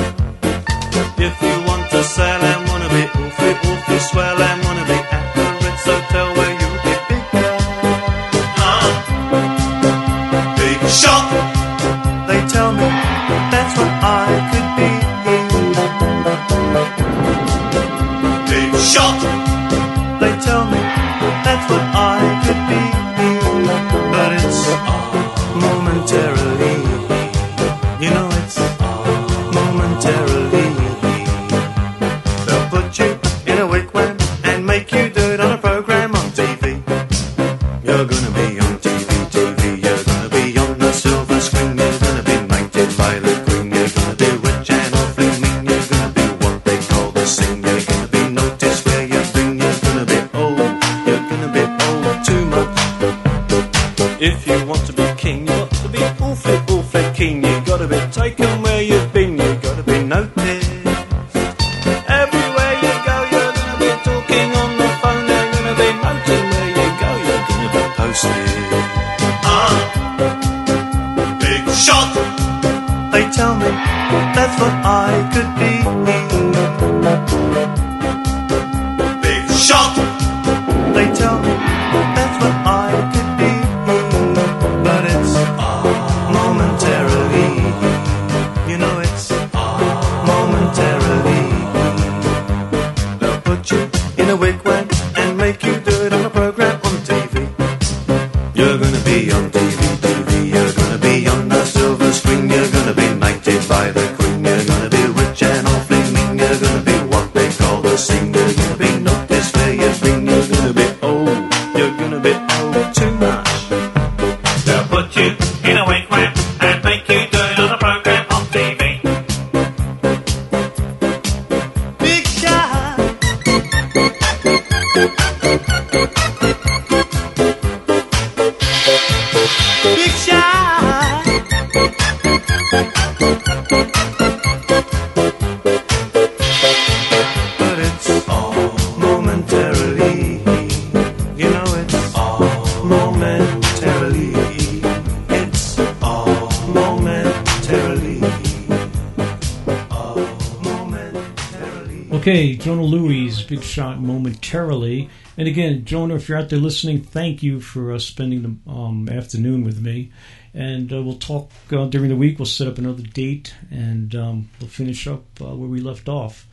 P: Big Shot momentarily. And
B: again, Jona, if you're out there listening, thank you for uh, spending the um, afternoon with me. And uh, we'll talk uh, during the week. We'll set up another date and um, we'll finish up uh, where we left off.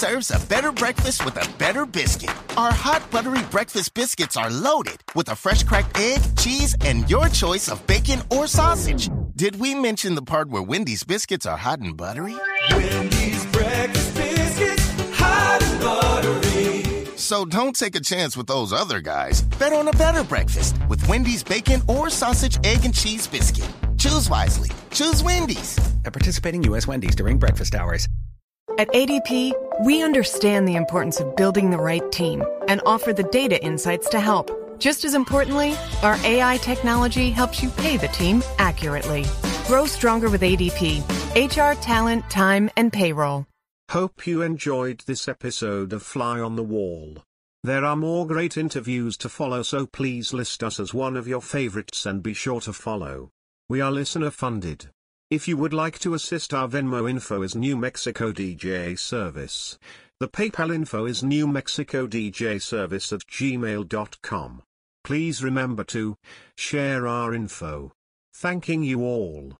C: Serves a better breakfast with a better biscuit. Our hot buttery breakfast biscuits are loaded with a fresh cracked egg, cheese, and your choice of bacon or sausage. Did we mention the part where Wendy's biscuits are hot and buttery?
K: Wendy's breakfast biscuits, hot and buttery.
C: So don't take a chance with those other guys. Bet on a better breakfast with Wendy's bacon or sausage, egg, and cheese biscuit. Choose wisely. Choose Wendy's.
E: At participating U.S. Wendy's during breakfast hours.
R: At ADP, we understand the importance of building the right team and offer the data insights to help. Just as importantly, our AI technology helps you pay the team accurately. Grow stronger with ADP HR, talent, time, and payroll.
A: Hope you enjoyed this episode of Fly on the Wall. There are more great interviews to follow, so please list us as one of your favorites and be sure to follow. We are listener funded. If you would like to assist, our Venmo info is New Mexico DJ Service. The PayPal info is New Mexico DJ Service at gmail.com. Please remember to share our info. Thanking you all.